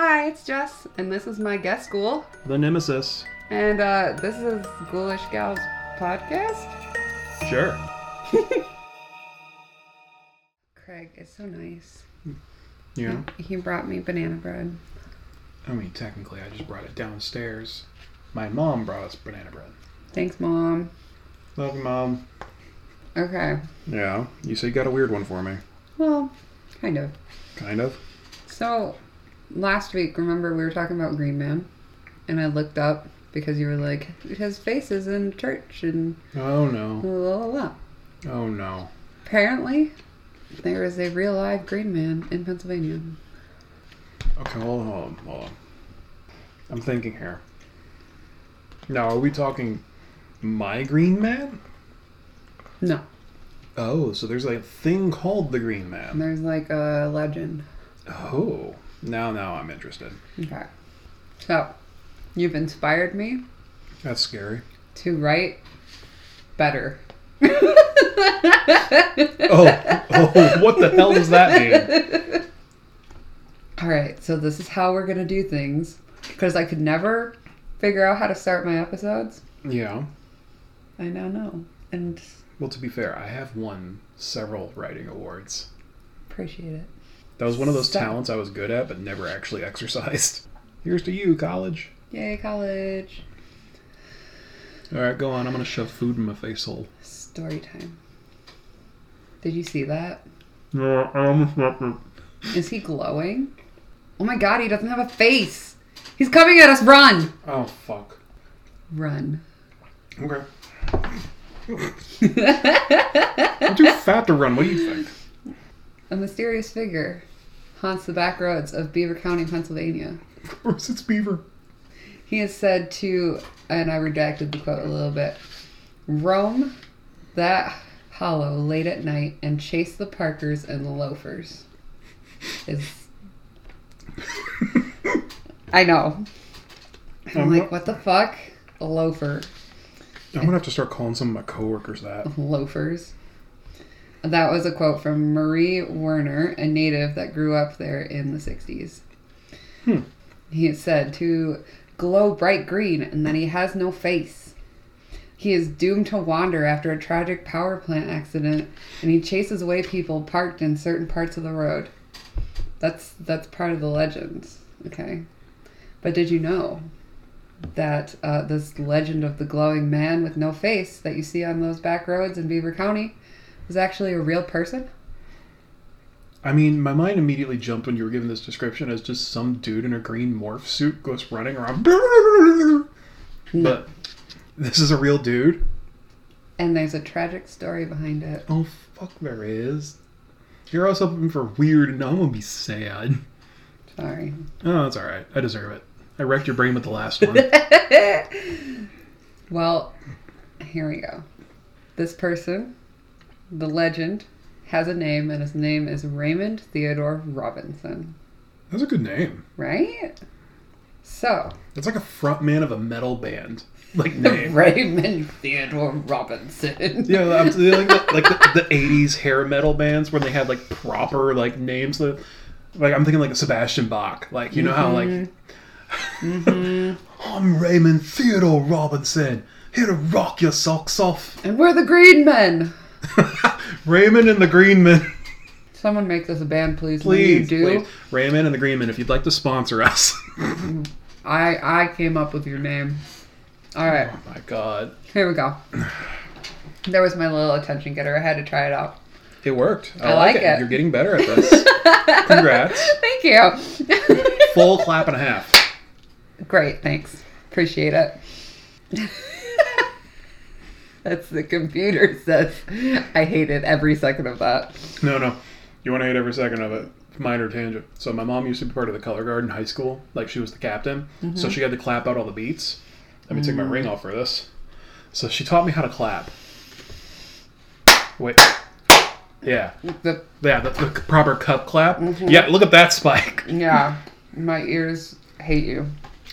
Hi, it's Jess, and this is my guest school. The Nemesis. And uh, this is Ghoulish Gals podcast. Sure. Craig is so nice. Yeah. He brought me banana bread. I mean, technically, I just brought it downstairs. My mom brought us banana bread. Thanks, Mom. Love you, mom. Okay. Yeah. You say you got a weird one for me. Well, kind of. Kind of. So, last week, remember we were talking about Green Man? And I looked up because you were like, his face is in church and Oh no. la la la. Oh no. Apparently, there is a real live Green Man in Pennsylvania. Okay, hold on, hold on, hold on. I'm thinking here. Now, are we talking my Green Man? No. Oh, so there's a thing called the Green And Man. there's like a legend. Oh. Now, now I'm interested. Okay. So, you've inspired me That's scary. to write better. Oh, oh, what the hell does that mean? All right, so this is how we're going to do things because I could never figure out how to start my episodes. Yeah. I now know and Well, to be fair, I have won several writing awards. appreciate it. That was one of those Stop. talents I was good at, but never actually exercised. Here's to you, college. Yay, college. All right, go on. I'm gonna shove food in my face hole. Story time. Did you see that? No, I almost got the. Is he glowing? Oh my god, he doesn't have a face. He's coming at us. Run! Oh fuck. Run. Okay. I'm too fat to run. What do you think? A mysterious figure haunts the back roads of Beaver County, Pennsylvania. Of course, it's Beaver. He is said to, and I redacted the quote a little bit, roam that hollow late at night and chase the Parkers and the loafers. Is I know. I'm I'm like, not- what the fuck? A loafer. I'm gonna have to start calling some of my coworkers that. loafers. That was a quote from Marie Werner, a native that grew up there in the 60s. Hmm. He said to glow bright green and that he has no face. He is doomed to wander after a tragic power plant accident and he chases away people parked in certain parts of the road. That's that's part of the legends, okay? But did you know that uh, this legend of the glowing man with no face that you see on those back roads in Beaver County was actually a real person? I mean, my mind immediately jumped when you were given this description as just some dude in a green morph suit goes running around. But this is a real dude. And there's a tragic story behind it. Oh fuck, there is. You're also hoping for weird, and I'm gonna be sad. Sorry. Oh, that's all right. I deserve it. I wrecked your brain with the last one. well, here we go. This person, the legend, has a name, and his name is Raymond Theodore Robinson. That's a good name. Right? So, That's like a front man of a metal band, like name. Raymond Theodore Robinson. Yeah, like, the, like the, the '80s hair metal bands where they had like proper like names. That, like I'm thinking like Sebastian Bach. Like you know how like mm-hmm. I'm Raymond Theodore Robinson here to rock your socks off. And we're the Green Men. Raymond and the Green Men. Someone make this a band, please. When you Please, do, please. Raymond and the Green Men, if you'd like to sponsor us. I I came up with your name. All right, oh my god. here we go. There was my little attention getter. I had to try it out. It worked. I, I like it. You're getting better at this. Congrats. Thank you. Full clap and a half. Great, thanks. Appreciate it. That's the computer says. I hated every second of that. No, no. You want to hate every second of it. Minor tangent. So my mom used to be part of the color guard in high school. Like she was the captain. So mm-hmm. she had to clap out all the beats. Let me take my ring mm. off for this. So she taught me how to clap. Wait. Yeah. The Yeah, the, the proper cup clap. Mm-hmm. Yeah, look at that spike. yeah, my ears hate you.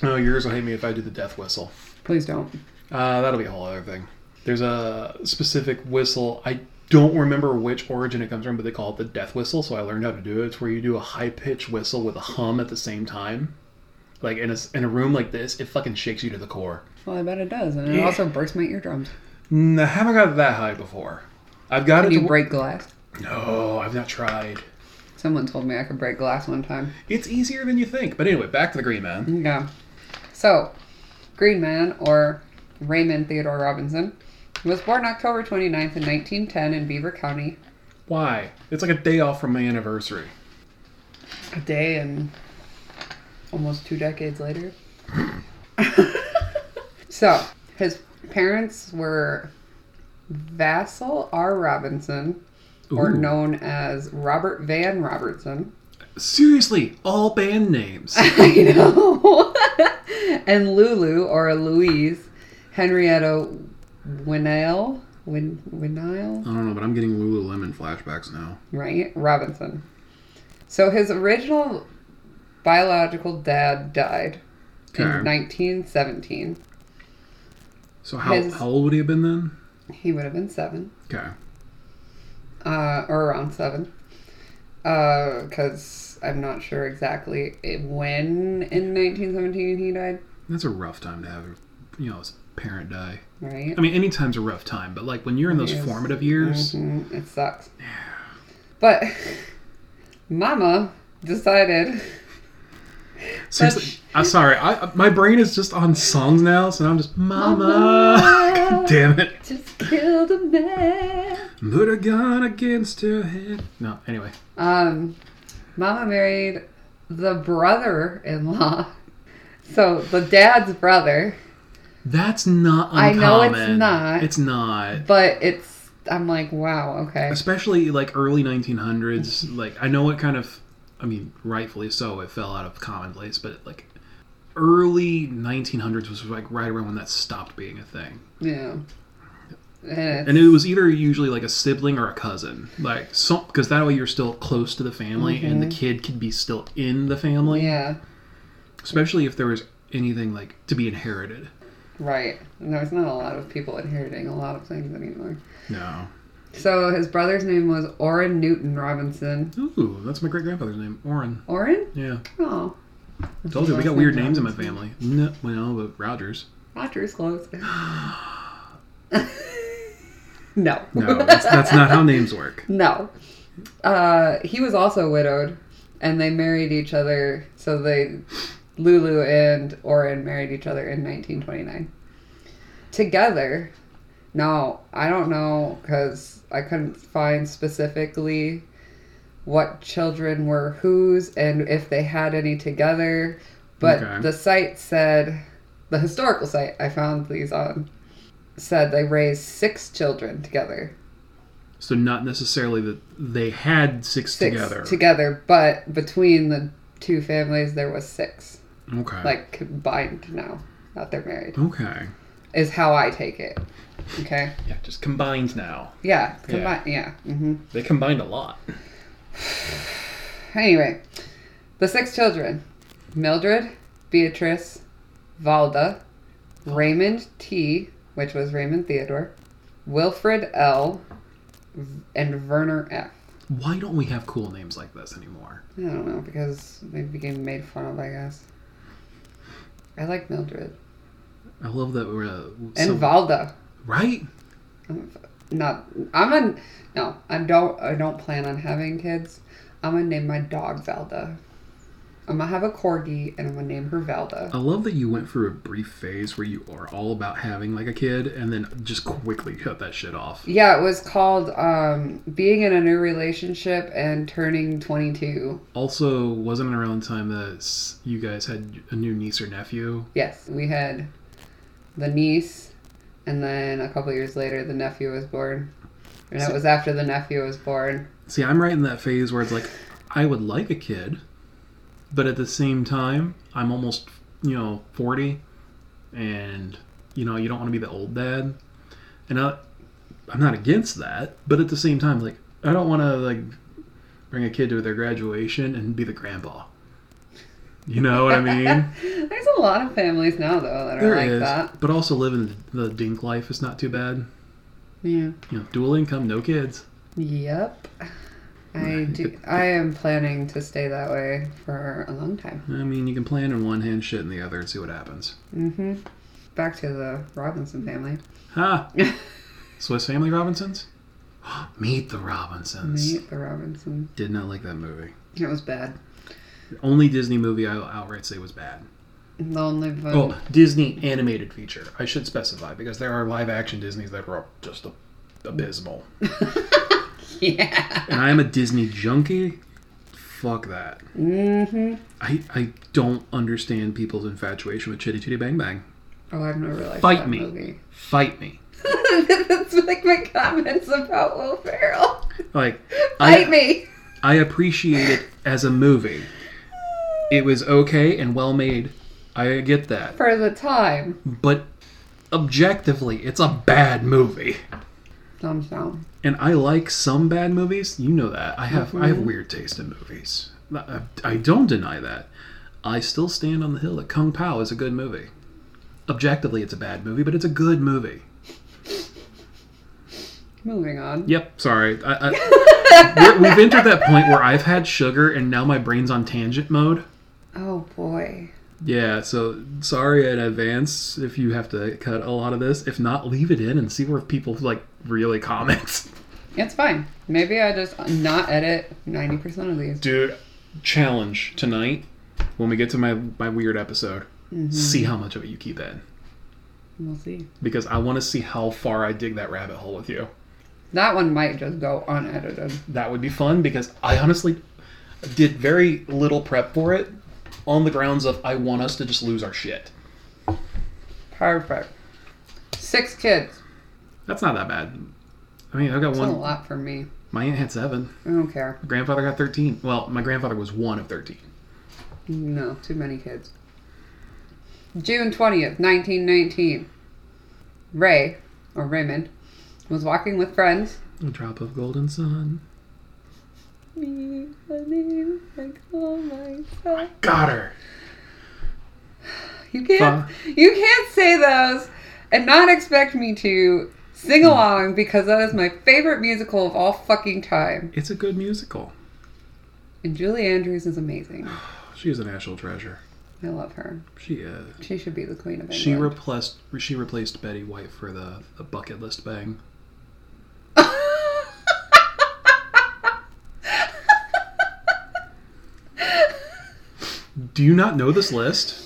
Oh, yours will hate me if I do the death whistle. Please don't. Uh, that'll be a whole other thing. There's a specific whistle. I don't remember which origin it comes from, but they call it the death whistle. So I learned how to do it. It's where you do a high pitched whistle with a hum at the same time. Like in a, in a room like this, it fucking shakes you to the core. Well, I bet it does, and it Yeah. also breaks my eardrums. Mm, I haven't got that high before. I've got Can it. you To, break glass? no, I've not tried. Someone told me I could break glass one time. It's easier than you think. But anyway, back to the Green Man. Yeah. So, Green Man, or Raymond Theodore Robinson, was born October 29th in 1910 in Beaver County. Why? It's like a day off from my anniversary. A day and almost two decades later. so, his parents were Vassal R. Robinson, or known as Robert Van Robertson. Seriously, all band names. I know. and Lulu, or Louise, Henrietta Winnale, Win, Winnale, I don't know, but I'm getting Lululemon flashbacks now. right? Robinson. So his original biological dad died in 1917. So how, His- how old would he have been then? He would have been seven, Okay. uh, or around seven. Because I'm not sure exactly when in 1917 he died, That's a rough time to have, you know, parent die. right? I mean, any time's a rough time, but like when you're in those formative years, Mhm, it sucks. Yeah. But Mama decided. seriously, I'm sorry. I my brain is just on songs now, so I'm just Mama. Mama. God damn it! Just killed a man. Put a gun against her head. No, anyway. Um, Mama married the brother-in-law. So the dad's brother, That's not uncommon. I know it's not. It's not. but it's. I'm like, wow, okay. Especially like early 1900s. Like I know it kind of. I mean, rightfully so. It fell out of commonplace, but like early 1900s was like right around when that stopped being a thing. Yeah. And, And it was either usually like a sibling or a cousin, like some because that way you're still close to the family, and the mm-hmm. kid could be still in the family. yeah, Especially if there was anything like to be inherited. Right. And there's not a lot of people inheriting a lot of things anymore. No. So his brother's name was Orrin Newton Robinson. Ooh, that's my great grandfather's name, Orrin. Orrin? Yeah. Oh. Told you we got weird names in my family. No, well, but Rogers. Roger's close. no. No, that's, that's not how names work. No. Uh, he was also widowed, and they married each other. So they, Lulu and Orrin married each other in 1929. Together. Now, I don't know because I couldn't find specifically what children were whose and if they had any together. But Okay. the site said, the historical site I found these on, said they raised six children together. So not necessarily that they had six, six together. together, but between the two families there was six, okay. like combined now that they're married. okay. Is how I take it. Okay. Yeah, just combined now. Yeah. Combined. Yeah. hmm They combined a lot. Anyway, the six children: Mildred, Beatrice, Valda, Raymond T, which was Raymond Theodore, Wilfred L, and Werner F. Why don't we have cool names like this anymore? I don't know because they became made fun of. I guess. I like Mildred I love that we're uh, and so- Valda. right. I'm not. I'm a no. I don't. I don't plan on having kids. I'm gonna name my dog Valda. I'm gonna have a corgi and I'm gonna name her Valda. I love that you went through a brief phase where you are all about having like a kid, and then just quickly cut that shit off. Yeah, it was called um, being in a new relationship and turning 22. Also, wasn't it around the time that you guys had a new niece or nephew? Yes, we had the niece, and then a couple years later, the nephew was born. And it was after the nephew was born. See, I'm right in that phase where it's like, I would like a kid, but at the same time, I'm almost, you know, 40, and, you know, you don't want to be the old dad. And I, I'm not against that, but at the same time, like, I don't want to, like, bring a kid to their graduation and be the grandpa. You know what I mean? There's a lot of families now, though, that are There like is, that. but also living the dink life is not too bad. Yeah. You know, dual income, no kids. Yep. I do. I am planning to stay that way for a long time. I mean, you can plan in one hand, shit in the other, and see what happens. Mm-hmm. Back to the Robinson family. Ha! Swiss Family Robinsons? Meet the Robinsons. Meet the Robinsons. Did not like that movie. It was bad. The only Disney movie I'll outright say was bad. The only fun. Oh, Disney animated feature. I should specify because there are live action Disneys that were just abysmal. yeah. And I am a Disney junkie. Fuck that. Mm-hmm. I, I don't understand people's infatuation with Chitty Chitty Bang Bang. Oh, I've never liked Fight that me. movie. Fight me. That's like my comments about Will Ferrell. Like, Fight I, me. I appreciate it as a movie. It was okay and well made. I get that. For the time. But objectively, it's a bad movie. Thumbs down. And I like some bad movies. You know that. I have I have mm-hmm. weird taste in movies. I, I don't deny that. I still stand on the hill that Kung Pow is a good movie. Objectively, it's a bad movie, but it's a good movie. Moving on. Yep. Sorry. I, I, we've entered that point where I've had sugar and now my brain's on tangent mode. Oh boy. Yeah. So sorry in advance if you have to cut a lot of this. If not, leave it in and see where people like really comment. It's fine. Maybe I just not edit 90% of these. Dude, challenge tonight when we get to my my weird episode. Mm-hmm. See how much of it you keep in We'll see. because I want to see how far I dig that rabbit hole with you. That one might just go unedited. That would be fun because I honestly did very little prep for it on the grounds of I want us to just lose our shit. Perfect. Six kids. That's not that bad. I mean, I've got one That's a lot for me. My aunt had seven. I don't care. My grandfather got 13. Well, my grandfather was one of 13. No, too many kids. June 20th, 1919. Ray, or Raymond, was walking with friends. A drop of golden sun. Me, the name oh I call myself. Got her. You can't, you can't say those and not expect me to sing mm. along because that is my favorite musical of all fucking time. It's a good musical. And Julie Andrews is amazing. She is a national treasure. I love her. She is. She should be the queen of England. She replaced she replaced Betty White for the, the bucket list bang. Do you not know this list?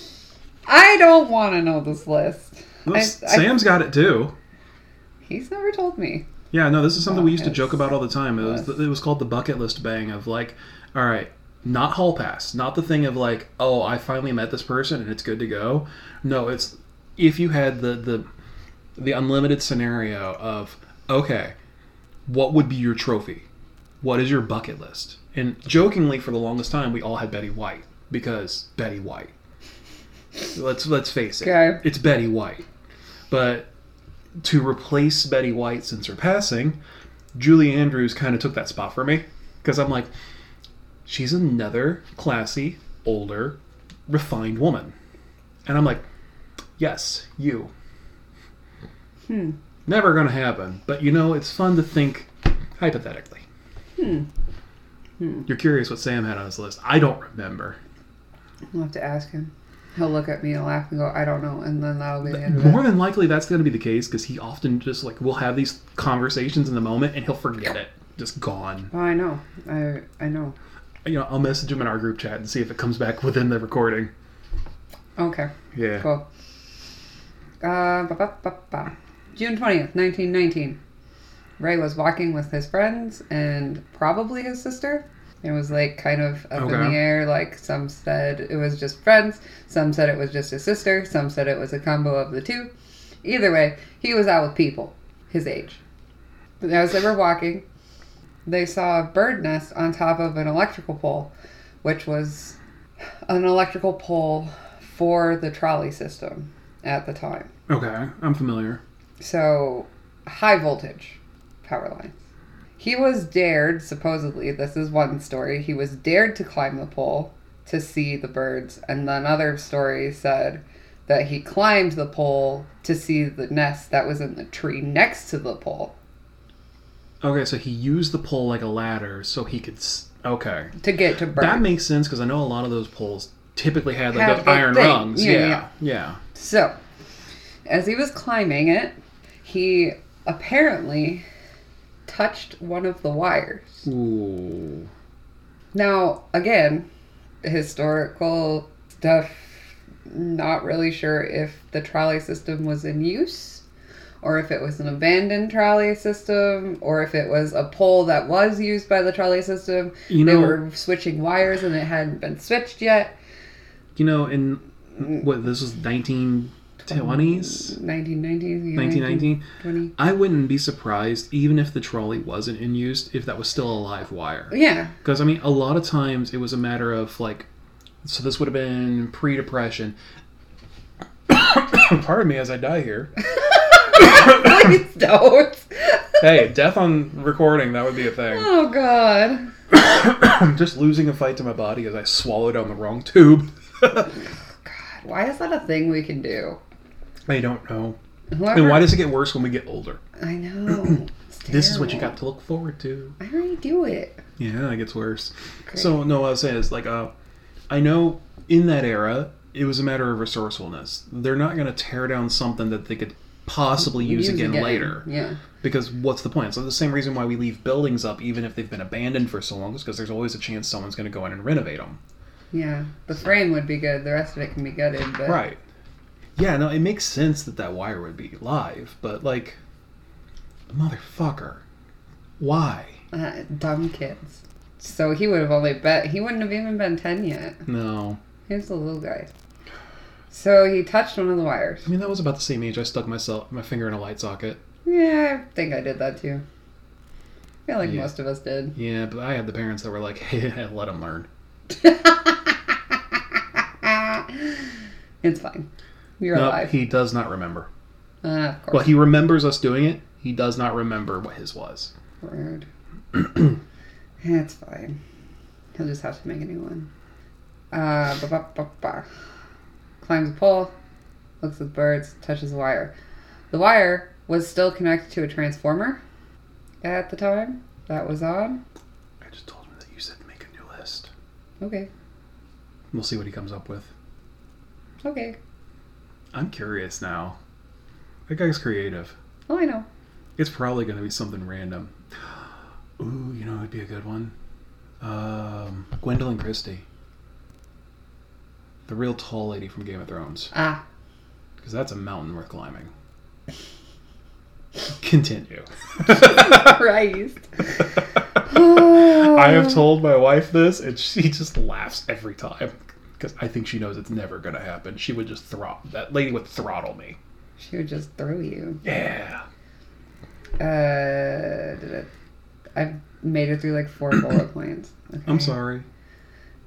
I don't want to know this list. Well, I- S- I- Sam's got it too. He's never told me. Yeah, no, this is something we used to joke about all the time. It was it was called the bucket list bang of like, all right, not hall pass, not the thing of like, oh, I finally met this person and it's good to go. No, it's if you had the the the unlimited scenario of okay, what would be your trophy? What is your bucket list? And jokingly, for the longest time, we all had Betty White because Betty White. Let's let's face it, Okay. it's Betty White. But to replace Betty White since her passing, Julie Andrews kind of took that spot for me because I'm like, she's another classy, older, refined woman, and I'm like, yes, you. Hmm. Never gonna happen, but you know, it's fun to think hypothetically. Hmm. Hmm. You're curious what Sam had on his list. I don't remember. I'll have to ask him. He'll look at me and laugh and go, I don't know. And then that'll be the end of it. More than likely, that's going to be the case because he often just like we'll have these conversations in the moment and he'll forget it, just gone. Oh, I know. I I know. You know, I'll message him in our group chat and see if it comes back within the recording. Okay. Yeah. Cool. Uh, ba, ba, ba, ba. June 20th, 1919. Ray was walking with his friends and probably his sister. It was like kind of up in the air. Like some said it was just friends, some said it was just his sister, some said it was a combo of the two. Either way, he was out with people his age. As they were walking, they saw a bird nest on top of an electrical pole, which was an electrical pole for the trolley system at the time. Okay, I'm familiar. So, high voltage power lines. He was dared, supposedly, this is one story, he was dared to climb the pole to see the birds, and then another story said that he climbed the pole to see the nest that was in the tree next to the pole. Okay, so he used the pole like a ladder so he could. S- okay. to get to burn. That makes sense because I know a lot of those poles typically had like Have those the iron thing. rungs. Yeah, Yeah, yeah. yeah. So, as he was climbing it, he apparently touched one of the wires. Ooh. Now, again, historical stuff, not really sure if the trolley system was in use or if it was an abandoned trolley system or if it was a pole that was used by the trolley system. You they were switching wires and it hadn't been switched yet. You know, in mm. what this was 1920s, 1990s, 1919. 20. I wouldn't be surprised even if the trolley wasn't in use if that was still a live wire. Yeah. Because I mean, a lot of times it was a matter of like, so this would have been pre-depression. Pardon me as I die here. Please don't. Hey, death on recording, that would be a thing. Oh, God. I'm just losing a fight to my body as I swallow down the wrong tube. God, why is that a thing we can do? I don't know. Whoever, And why does it get worse when we get older? I know. This is what you got to look forward to. I already do it. Yeah, it gets worse. Great. So no, what I was saying is like, uh, I know in that era it was a matter of resourcefulness. They're not going to tear down something that they could possibly use, again, later. Yeah. Because what's the point? So the same reason why we leave buildings up, even if they've been abandoned for so long, is because there's always a chance someone's going to go in and renovate them. Yeah. The frame would be good. The rest of it can be gutted. But Right. Yeah, no, it makes sense that that wire would be live, but like, motherfucker, why? Uh, dumb kids. So he would have only bet. He wouldn't have even been 10 yet. No, He was a little guy. So he touched one of the wires. I mean that was about the same age I stuck myself my finger in a light socket. Yeah, I think I did that too. I feel like Yeah. most of us did. Yeah, but I had the parents that were like, "Hey, let him learn." it's fine. You're No, alive. he does not remember. uh, of course. Well, he remembers us doing it. He does not remember what his was. Rude. it's fine. He'll just have to make a new one. Uh. Climbs a pole, looks at birds, touches the wire. The wire was still connected to a transformer at the time that was on. I just told him that you said make a new list. Okay, We'll see what he comes up with. okay. I'm curious now. That guy's creative. Oh, I know. It's probably going to be something random. Ooh, you know, it'd be a good one. Um, Gwendoline Christie, the real tall lady from Game of Thrones, Ah, because that's a mountain worth climbing. Continue. Christ. I have told my wife this, and she just laughs every time because I think she knows it's never going to happen. She would just throttle that lady would throttle me. She would just throw you. Yeah. Uh, did it? I've made it through like four bullet points. Okay. I'm sorry.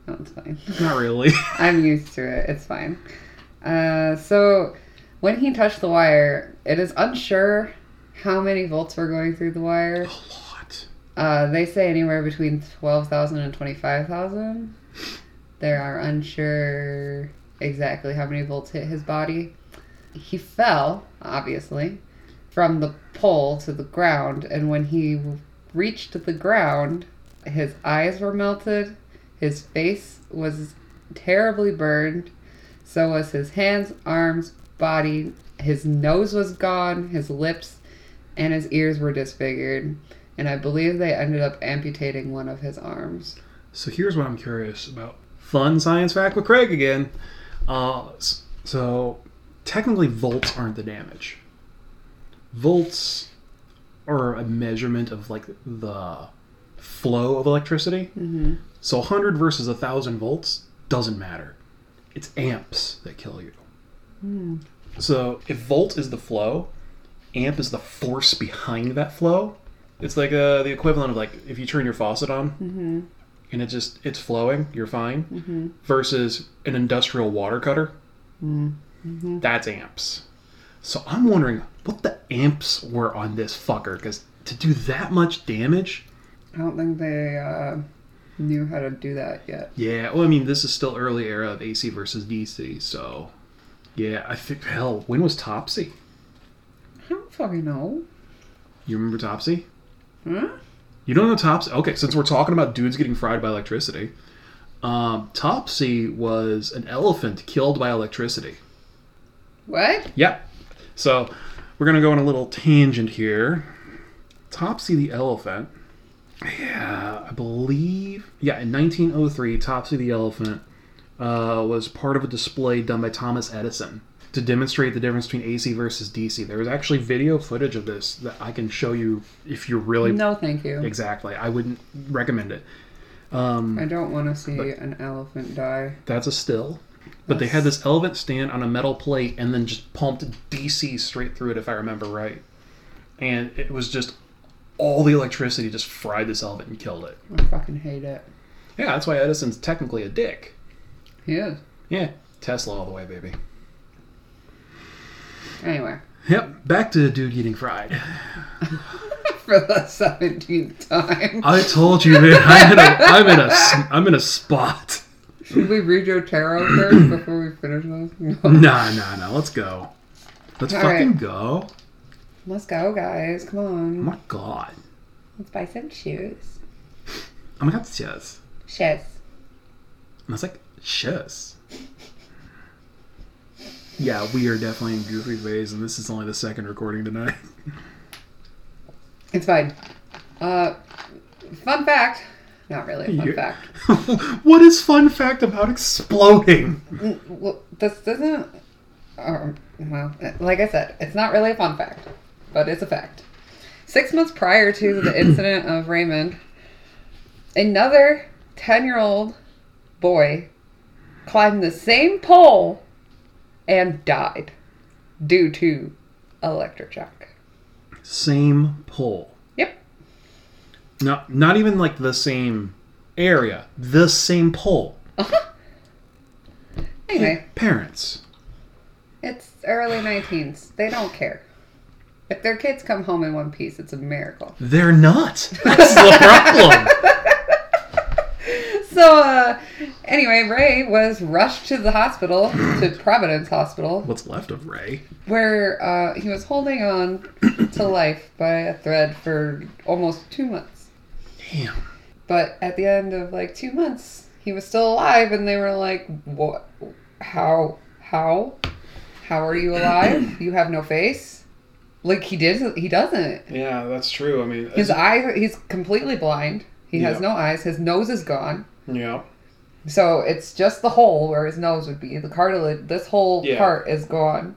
No, it's fine. Not really. I'm used to it. It's fine. Uh, so when he touched the wire, it is unsure how many volts were going through the wire. a lot. Uh, they say anywhere between 12,000 and 25,000. They are unsure exactly how many volts hit his body. He fell, obviously, from the pole to the ground, and when he reached the ground, his eyes were melted, his face was terribly burned, so was his hands, arms, body, his nose was gone, his lips, and his ears were disfigured and I believe they ended up amputating one of his arms. So here's what I'm curious about. Fun science fact with Craig again. Uh, so technically, volts aren't the damage. Volts are a measurement of like the flow of electricity. Mm-hmm. So 100 versus 1,000 volts doesn't matter. It's amps that kill you. So if volt is the flow, amp is the force behind that flow. It's like uh, the equivalent of like if you turn your faucet on Mm-hmm. And it just it's flowing, you're fine. Mm-hmm. Versus an industrial water cutter, Mm-hmm. that's amps. So I'm wondering what the amps were on this fucker because to do that much damage, I don't think they uh, knew how to do that yet. Yeah, well, I mean, this is still early era of AC versus DC, so yeah, I think hell, when was Topsy? I don't fucking know. You remember Topsy? Hmm? You don't know Topsy? Okay, since we're talking about dudes getting fried by electricity, um, Topsy was an elephant killed by electricity. What? Yep. So we're gonna go on a little tangent here. Topsy the elephant. Yeah, I believe. Yeah, in 1903, Topsy the elephant uh, was part of a display done by Thomas Edison to demonstrate the difference between AC versus DC. There was actually video footage of this that I can show you if you're really No, thank you. exactly. I wouldn't recommend it. Um, I don't want to see an elephant die. That's a still. But they had this elephant stand on a metal plate and then just pumped DC straight through it, if I remember right. And it was just all the electricity just fried this elephant and killed it. I fucking hate it. Yeah, that's why Edison's technically a dick. He is. Yeah, Tesla all the way, baby. Anyway, Yep, back to dude getting fried. for the seventeenth time, I told you, man. I'm in a, I'm in a, I'm in a spot. should we read your tarot first before we finish this? No. Nah, nah, nah. Let's go. Let's All fucking right. go. Let's go, guys. Come Oh on. my god. Let's buy some shoes. Oh my god, yes. Shoes. And I was like, shush. Yeah, we are definitely in goofy phase, and this is only the second recording tonight. It's fine. Uh, fun fact. Not really a fun You- fact. what is fun fact about exploding? Mm, Well, this doesn't. Um, well, like I said, it's not really a fun fact, but it's a fact. Six months prior to the incident of Raymond, another 10 year old boy climbed the same pole and died due to electric shock. Same pole. Yep. Not not even like the same area. The same pole. Uh-huh. Anyway, Parents. it's early 19s. They don't care. If their kids come home in one piece, it's a miracle. They're not. That's the problem. So, uh, anyway, Ray was rushed to the hospital, to Providence Hospital, What's left of Ray? where uh, he was holding on to life by a thread for almost two months. Damn. But at the end of like two months, he was still alive, and they were like, "What? How? How? How are you alive? You have no face." Like he did, he doesn't. Yeah, that's true. I mean, His eyes, he's completely blind. He has Yeah. no eyes. His nose is gone. Yeah. So it's just the hole where his nose would be. The cartilage, this whole Yeah. part is gone.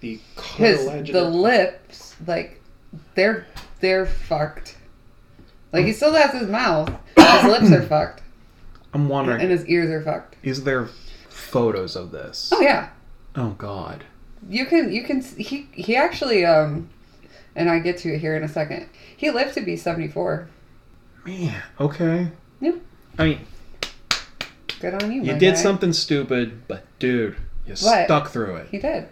The His cartilage. the lips, like they're they're fucked. Like he still has his mouth. His lips are fucked, I'm wondering, and his ears are fucked. is there photos of this? Oh yeah, Oh God. you can you can he he actually um, and I get to it here in a second. He lived to be seventy four. Man. Okay. Yep. I mean, Good on you. you did guy. something stupid, but dude, you What? stuck through it. He did.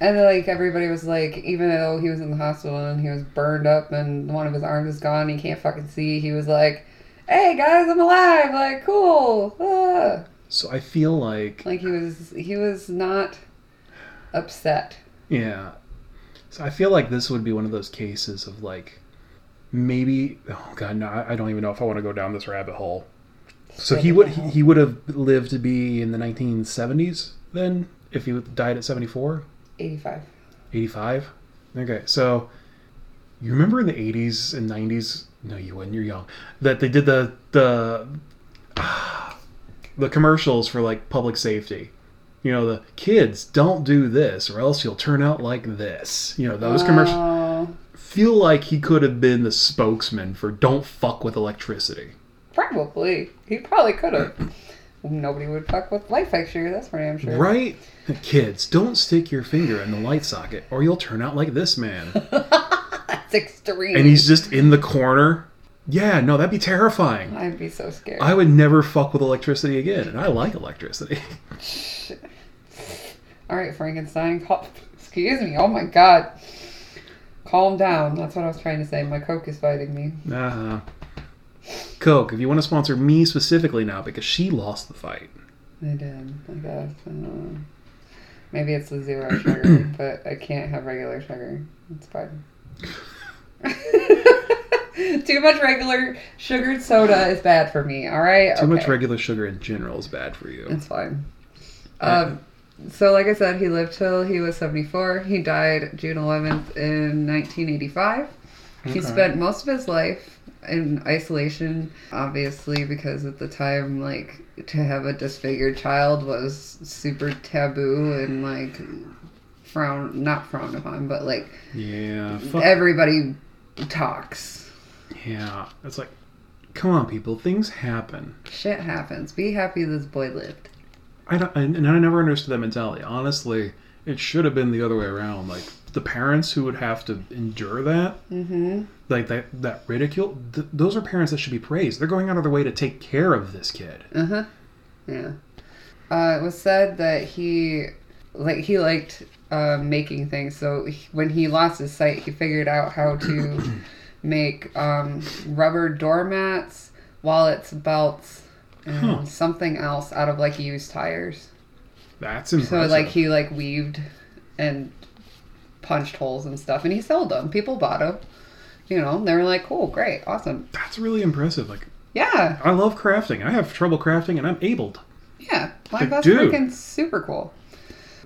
And like everybody was like, even though he was in the hospital and he was burned up and one of his arms is gone, he can't fucking see. He was like, "Hey guys, I'm alive!" Like, cool. Ah. So I feel like, Like he was, he was not upset. yeah. So I feel like this would be one of those cases of like, maybe. Oh God, no! I don't even know if I want to go down this rabbit hole. So he would he, he would have lived to be in the 1970s then if he died at 74. Eighty-five. 85 okay so you remember in the 80s and 90s no you wouldn't you're young that they did the the the commercials for like public safety. You know the kids don't do this or else you'll turn out like this. You know those commercials Oh, feel like he could have been the spokesman for don't fuck with electricity probably. He probably could have. Nobody would fuck with light fixture. That's for damn sure. right kids don't stick your finger in the light socket or you'll turn out like this man That's extreme. and he's just in the corner yeah no that'd be terrifying I'd be so scared. I would never fuck with electricity again, and I like electricity. All right, Frankenstein. Excuse me. Oh my God. Calm down. That's what I was trying to say. My Coke is fighting me. uh Coke, if you want to sponsor me specifically now, because she lost the fight. I did. I guess. Uh, maybe it's the zero sugar, but I can't have regular sugar. It's fine. Too much regular sugared soda is bad for me. All right. Too much regular sugar in general is bad for you. It's fine. Um, so, like I said, he lived till he was 74. He died June 11th in 1985. He spent most of his life in isolation, obviously, because at the time, like, to have a disfigured child was super taboo and, like, frown, not frowned upon, but, like, Yeah. Fuck. everybody talks. yeah. It's like, come on, people. Things happen. Shit happens. Be happy this boy lived. I don't, and I never understood that mentality. Honestly, it should have been the other way around. Like the parents who would have to endure that, Mm-hmm. like that that ridicule. Th- those are parents that should be praised. They're going out of their way to take care of this kid. Uh huh. Yeah. Uh, it was said that he, like, he liked uh, making things. So he, when he lost his sight, he figured out how to make um, rubber doormats, wallets, belts, and Huh. something else out of like used tires. That's impressive. So like he like weaved and punched holes and stuff, and he sold them. People bought them. You know, they were like, "Cool, great, awesome." That's really impressive. Like Yeah, I love crafting. I have trouble crafting, and I'm able. Yeah, like But that's dude. freaking super cool.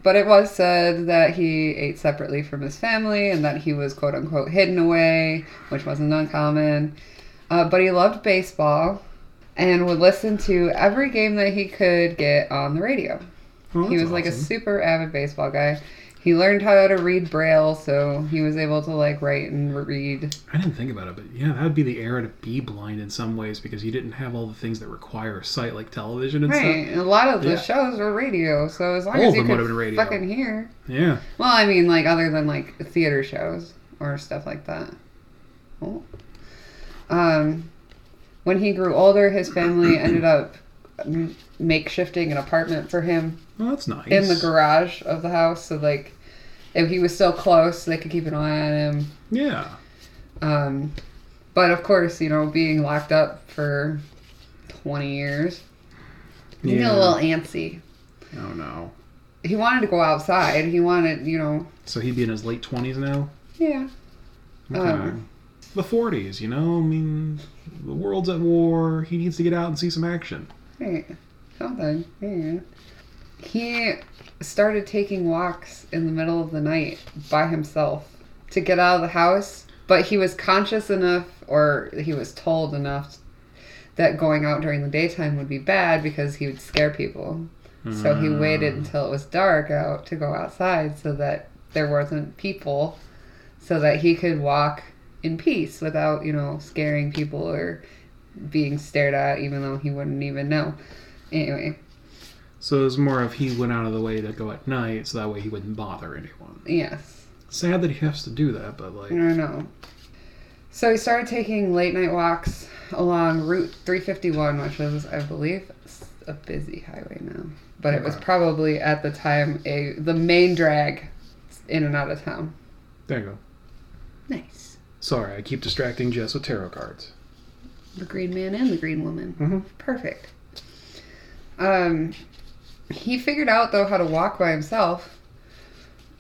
But it was said that he ate separately from his family and that he was quote unquote hidden away, which wasn't uncommon. Uh, but he loved baseball and would listen to every game that he could get on the radio. Oh, he was like a super avid baseball guy. He learned how to read braille, so he was able to like write and read. I didn't think about it, but yeah, that would be the era to be blind in some ways because you didn't have all the things that require sight, like television and stuff. Right, and a lot of the Yeah. shows were radio, so as long All as you could have been radio. fucking hear. Yeah. Well, I mean, like other than like theater shows or stuff like that. Oh. Um, when he grew older, his family ended up makeshifting an apartment for him Well, that's nice. in the garage of the house. So like, if he was still close, they could keep an eye on him. Yeah. Um, but of course, you know, being locked up for twenty years, he Yeah. get a little antsy. Oh no. He wanted to go outside. He wanted, you know, So he'd be in his late twenties now. yeah. Okay. Um, the forties, you know. I mean, the world's at war. He needs to get out and see some action. Right. Something. Yeah. He started taking walks in the middle of the night by himself to get out of the house, but he was conscious enough, or he was told enough, that going out during the daytime would be bad because he would scare people. So he Mm. waited until it was dark out to go outside so that there wasn't people, so that he could walk in peace without, you know, scaring people or being stared at, even though he wouldn't even know. Anyway, So it was more of he went out of the way to go at night, so that way he wouldn't bother anyone. yes. Sad that he has to do that, but like, I don't know. So he started taking late night walks along Route 351, which was, I believe, a busy highway now. But it was probably at the time a the main drag in and out of town. there you go. Nice. Sorry, I keep distracting Jess with tarot cards. The green man and the green woman. Mhm. Perfect. Um, he figured out though how to walk by himself,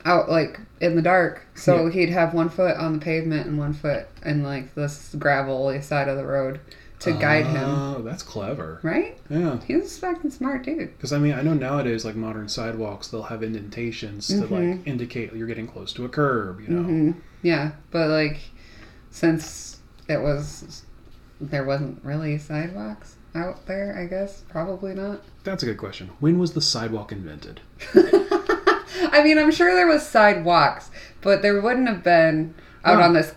out like in the dark. So Yeah. he'd have one foot on the pavement and one foot in like this gravelly side of the road to guide him. Oh, that's clever. Right? Yeah. He's a fucking smart dude. Because I mean, I know nowadays, like modern sidewalks, they'll have indentations to like indicate you're getting close to a curb. You know. hmm Yeah, but like since it was there wasn't really sidewalks out there, I guess probably not. That's a good question. When was the sidewalk invented? I mean, I'm sure there was sidewalks, but there wouldn't have been out No. on this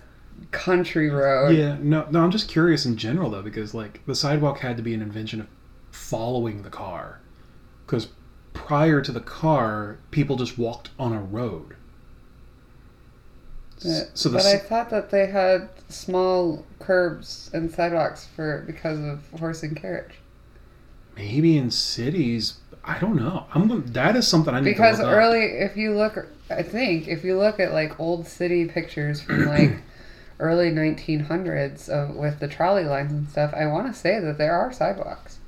country road. Yeah, no, no. I'm just curious in general though, because like the sidewalk had to be an invention of following the car, because prior to the car, people just walked on a road. Uh, but, so the but I thought that they had small curbs and sidewalks for because of horse and carriage. maybe in cities, I don't know. I'm that is something I need Because to look up. early, if you look, I think if you look at like old city pictures from like early 1900s of with the trolley lines and stuff, I want to say that there are sidewalks.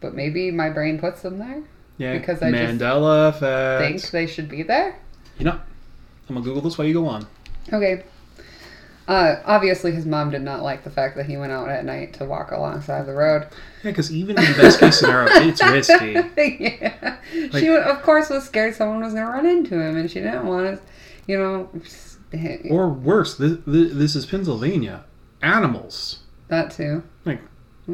But maybe my brain puts them there. yeah, because I just Mandela effect. Think they should be there. You know, I'm gonna Google this while you go on. Okay. Uh, obviously, his mom did not like the fact that he went out at night to walk alongside the road. Yeah, because even in the best case scenario, it's risky. yeah. Like- she, of course, was scared someone was going to run into him, and she didn't want to, you know, Or worse, this, this is Pennsylvania. Animals. that too. Like,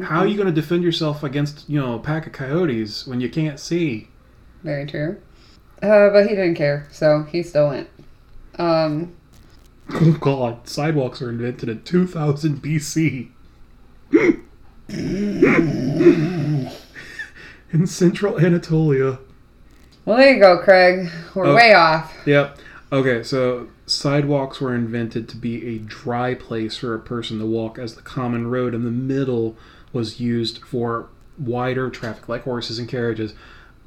how are you going to defend yourself against, you know, a pack of coyotes when you can't see? Very true. Uh, but he didn't care, so he still went. Um, Oh god, sidewalks were invented in 2000 BC. in central Anatolia. well, there you go, Craig. We're Oh. way off. Yep. Okay, so sidewalks were invented to be a dry place for a person to walk, as the common road in the middle was used for wider traffic, like horses and carriages,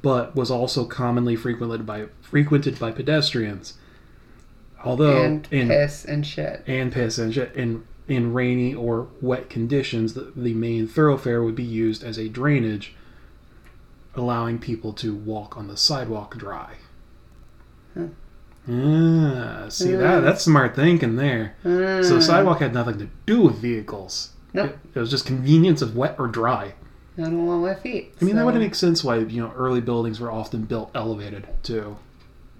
but was also commonly frequented by frequented by pedestrians. Although and in piss and shit. and piss and shit. In in rainy or wet conditions, the, the main thoroughfare would be used as a drainage, allowing people to walk on the sidewalk dry. Huh. Ah, see that Hmm. that's smart thinking there. So Uh, sidewalk had nothing to do with vehicles. Nope. It, it was just convenience of wet or dry. I don't want my feet. I mean, that would make sense why you know early buildings were often built elevated too.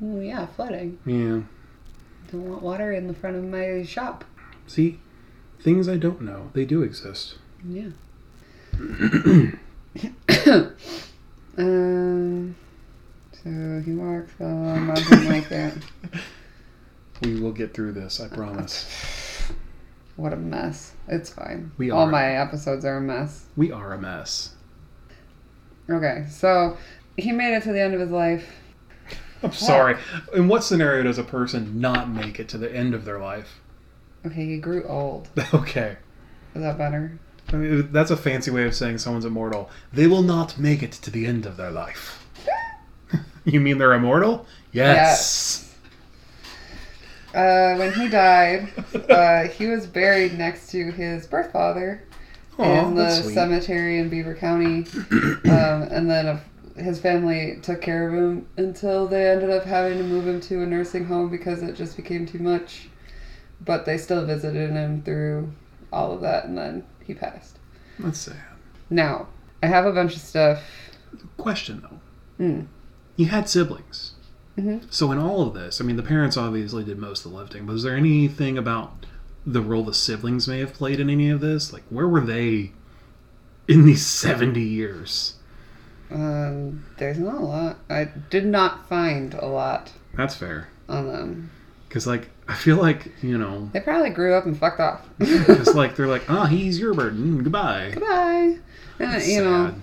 Oh, yeah, flooding. Yeah. Don't want water in the front of my shop. See, things I don't know, they do exist. Yeah. um. So he walks on nothing like that. We will get through this, I promise. What a mess. It's fine. We All my episodes are a mess. We are a mess. Okay, so he made it to the end of his life. I'm sorry. In what scenario does a person not make it to the end of their life? Okay, he grew old. Okay. Is that better? I mean, that's a fancy way of saying someone's immortal. They will not make it to the end of their life. you mean they're immortal? Yes. Uh, when he died, uh, he was buried next to his birth father Aw, in the cemetery in Beaver County. um, and then his family took care of him until they ended up having to move him to a nursing home because it just became too much. But they still visited him through all of that, and then he passed. That's sad. Now, I have a bunch of stuff. Question though. Mm. You had siblings. Mhm. So in all of this, I mean, the parents obviously did most of the lifting, but is there anything about the role the siblings may have played in any of this? Like, where were they in these 70 years? Um, there's not a lot. I did not find a lot That's fair. on them. Because, like, I feel like, you know, They probably grew up and fucked off. Because like they're like, ah, he's your burden. Goodbye. Goodbye. And, That's you know,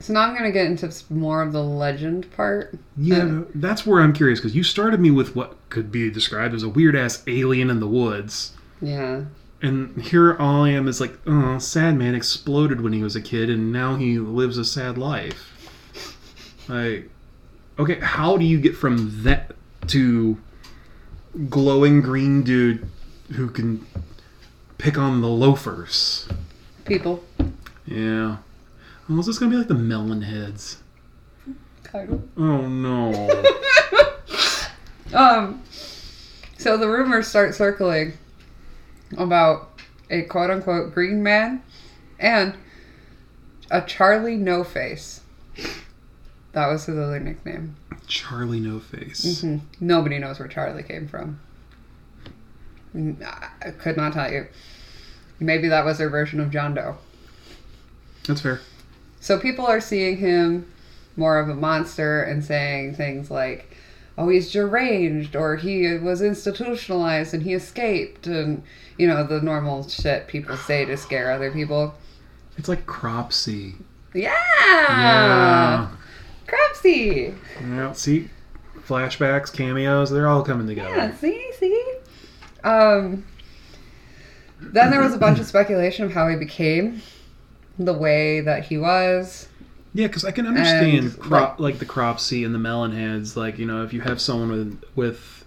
so now I'm gonna get into more of the legend part. Yeah, that's where I'm curious because you started me with what could be described as a weird ass alien in the woods, Yeah. And here all I am is like, oh, sad man exploded when he was a kid, and now he lives a sad life. Like, okay, how do you get from that to glowing green dude who can pick on the loafers? People. Yeah. Oh, is this gonna be like the melon heads? Of. Oh no. Um, so the rumors start circling about a quote unquote green man and a Charlie No Face. That was his other nickname. Charlie No Face. hmm Nobody knows where Charlie came from. Mm, I could not tell you. Maybe that was their version of John Doe. That's fair. So people are seeing him more of a monster and saying things like, oh, he's deranged or he was institutionalized and he escaped and, you know, the normal shit people say to scare other people. It's like Cropsy. Yeah! Yeah. Crapsy! Yeah. See, flashbacks, cameos, they're all coming together. Yeah, see, see? Um, then there was a bunch of speculation of how he became the way that he was. Yeah, because I can understand And, crop like, the Cropsy and the melon heads. Like you know, if you have someone with with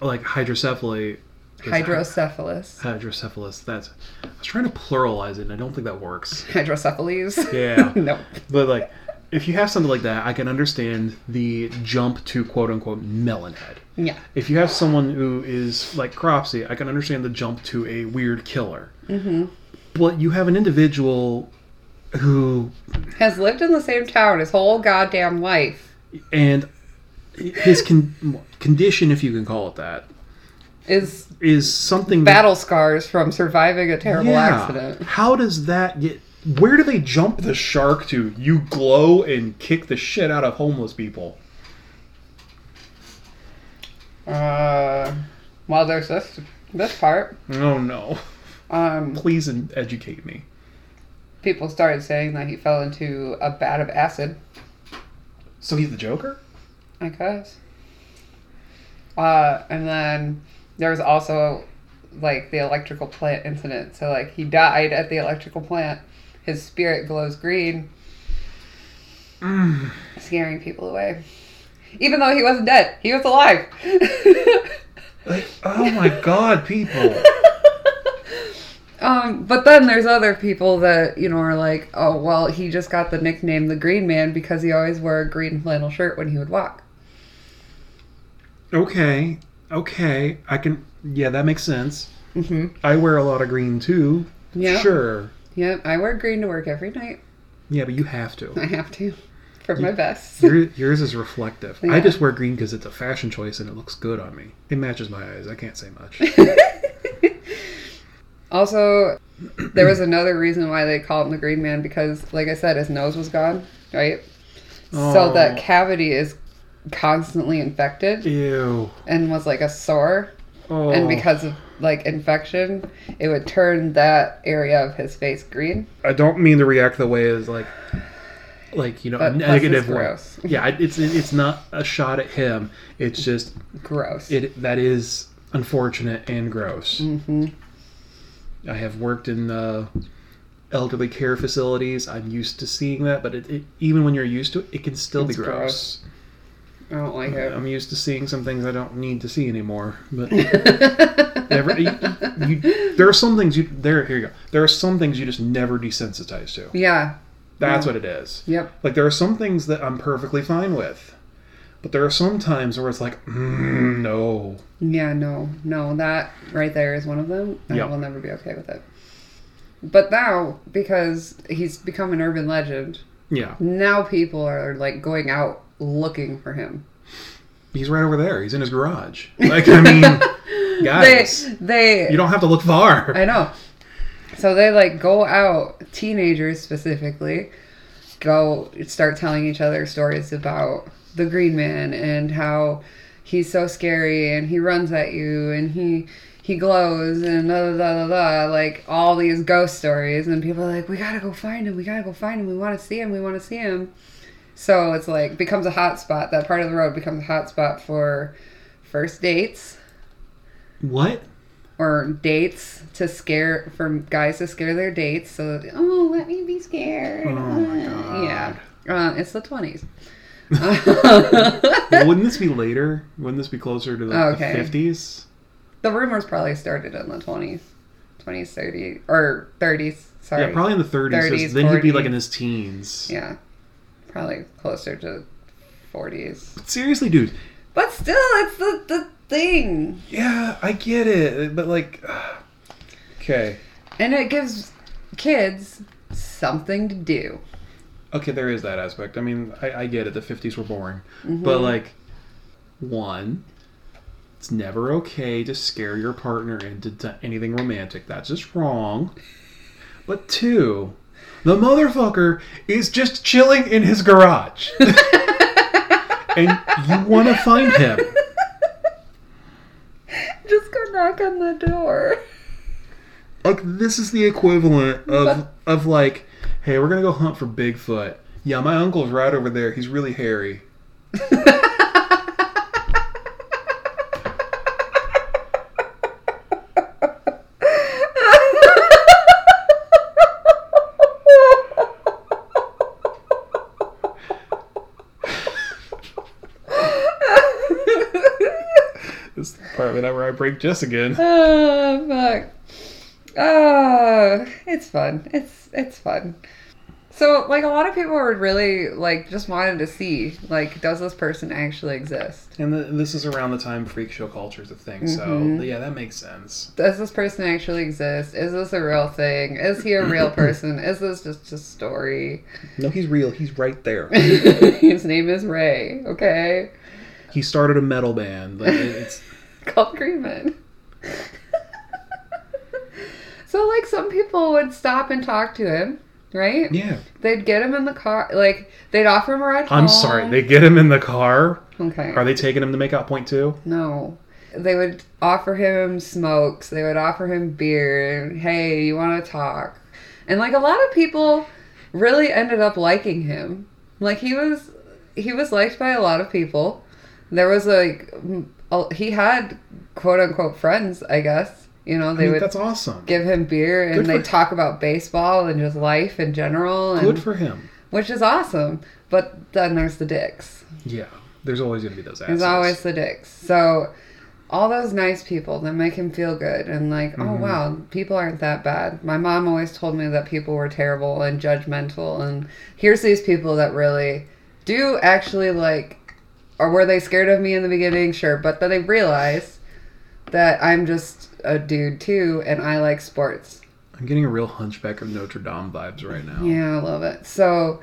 like hydrocephaly, Hydrocephalus. hydrocephalus. That's I was trying to pluralize it, and I don't think that works. Hydrocephalies. Yeah. no. But like, if you have something like that, I can understand the jump to quote unquote melon head. Yeah. If you have someone who is like Cropsy, I can understand the jump to a weird killer. Mm-hmm. But you have an individual who, Has lived in the same town his whole goddamn life. and his con- condition, if you can call it that, Is is something that- battle scars from surviving a terrible Yeah. accident. How does that get? Where do they jump the shark to? You glow and kick the shit out of homeless people. Uh, well, there's this this part. Oh no! Um, Please educate me. People started saying that he fell into a vat of acid. So he's the Joker? I guess. Uh, and then there was also like the electrical plant incident. So like he died at the electrical plant. His spirit glows green, scaring people away. Even though he wasn't dead, he was alive. Like, oh my god, people! um, but then there's other people that you know are like, oh well, he just got the nickname the Green Man because he always wore a green flannel shirt when he would walk. Okay, okay, I can. Yeah, that makes sense. hmm I wear a lot of green too. Yeah. Sure. Yep, I wear green to work every night. Yeah, but you have to. I have to for my best. Your, yours is reflective. I just wear green because it's a fashion choice and it looks good on me. It matches my eyes. I can't say much. Also, there was another reason why they called him the Green Man because, like I said, his nose was gone, right? So Oh. that cavity is constantly infected Ew. and was like a sore. Oh. And because of like infection, it would turn that area of his face green. I don't mean to react the way as like, like you know, a But plus negative it's way. gross. Yeah, it's it's not a shot at him. It's just Gross. it that is unfortunate and gross. hmm I have worked in uh, elderly care facilities. I'm used to seeing that, but it, it, even when you're used to it, it can still It's be gross. I don't like it. I'm used to seeing some things I don't need to see anymore. But never, you, you, there are some things you there. Here you go. There are some things you just never desensitize to. yeah. That's Yeah. what it is. Yep. Like there are some things that I'm perfectly fine with, but there are some times where it's like, mm, no. Yeah, no, no, that right there is one of them. I Yep. will never be okay with it. But now, because he's become an urban legend, Yeah, now people are like going out looking for him. he's right over there. He's in his garage. Like I mean, guys, They, they, you don't have to look far. I know. So they like go out, teenagers specifically, go start telling each other stories about the Green Man and how he's so scary and he runs at you and he he glows and da da da da like all these ghost stories. And people are like we gotta go find him. We gotta go find him. We want to see him. We want to see him. So it's like becomes a hot spot. That part of the road becomes a hot spot for first dates. What? Or dates to scare for guys to scare their dates. So oh let me be scared. Oh my god. Yeah uh, it's the 20s wouldn't this be later? Wouldn't this be closer to the, Okay. the 50s? the rumors probably started in the twenties, twenties, thirty or thirties. Sorry, Yeah, probably in the 30s. 'cause 30s, then he'd be like in his teens. Yeah, probably closer to forties. But seriously, dude. But still, it's the the thing, Yeah, I get it, but like, okay, and it gives kids something to do. Okay, there is that aspect. I mean, I, I get it. The 50s were boring, Mm-hmm. but like, one, it's never okay to scare your partner into anything romantic. That's just wrong. But two, the motherfucker is just chilling in his garage, and you want to find him. Just go knock on the door. like this is the equivalent of of like hey we're gonna go hunt for bigfoot. Yeah my uncle's right over there. He's really hairy. This is the part whenever i break jess again. Oh fuck. Oh, it's fun. It's it's fun. So, like, a lot of people were really, like, just wanted to see, like, does this person actually exist? And the, this is around the time freak show culture is a thing, so Mhm. yeah, that makes sense. Does this person actually exist? Is this a real thing? Is he a real person? Is this just a story? No, he's real. He's right there. His name is Ray, okay? he started a metal band. Like, it's Called Green Man. So, like, some people would stop and talk to him, right? yeah. They'd get him in the car, like, they'd offer him a ride home. I'm sorry. They get him in the car. Okay. Are they taking him to make out point two? No. They would offer him smokes. They would offer him beer. And, hey, you want to talk? And like a lot of people really ended up liking him. Like he was, he was liked by a lot of people. There was like, he had quote unquote friends, I guess. You know, I they mean, would that's awesome. give him beer and they talk about baseball and just life in general, and, Good for him. which is awesome. But then there's the dicks. Yeah. There's always going to be those assholes. There's always the dicks. So all those nice people that make him feel good and like, oh Mhm. wow, people aren't that bad. My mom always told me that people were terrible and judgmental and here's these people that really do actually like or were they scared of me in the beginning? Sure, but then they realize that I'm just a dude too and I like sports. I'm getting a real Hunchback of Notre Dame vibes right now. Yeah, I love it. So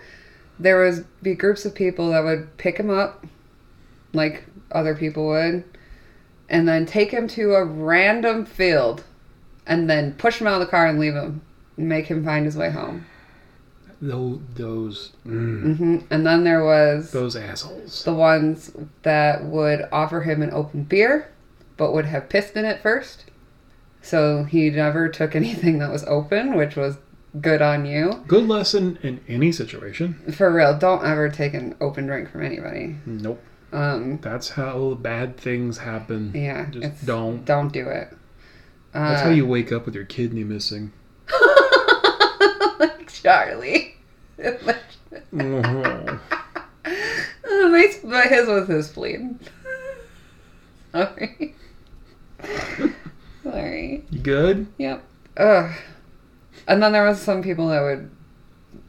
there was be groups of people that would pick him up, like other people would, and then take him to a random field, and then push him out of the car and leave him, and make him find his way home. Those, those, mm, hmm And then there was those assholes. the ones that would offer him an open beer, but would have pissed in it first. So he never took anything that was open, which was good on you. Good lesson in any situation. For real, don't ever take an open drink from anybody. Nope. Um, That's how bad things happen. yeah, Just don't. Don't do it. Uh, That's how you wake up with your kidney missing. like Charlie. Uh, my, but his was his spleen. Sorry. Sorry. You good? Yep. Ugh. And then there was some people that would,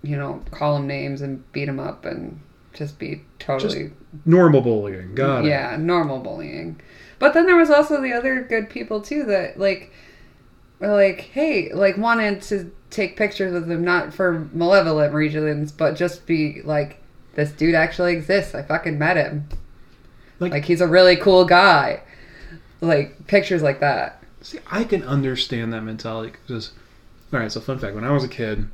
you know, call him names and beat him up and just be totally Normal bullying. Got it. yeah normal bullying. But then there was also the other good people too that like were like hey like wanted to take pictures with him not for malevolent reasons but just be like this dude actually exists. I fucking met him. Like- like he's a really cool guy. Like pictures like that. See, I can understand that mentality because, all right. So, fun fact: when I was a kid,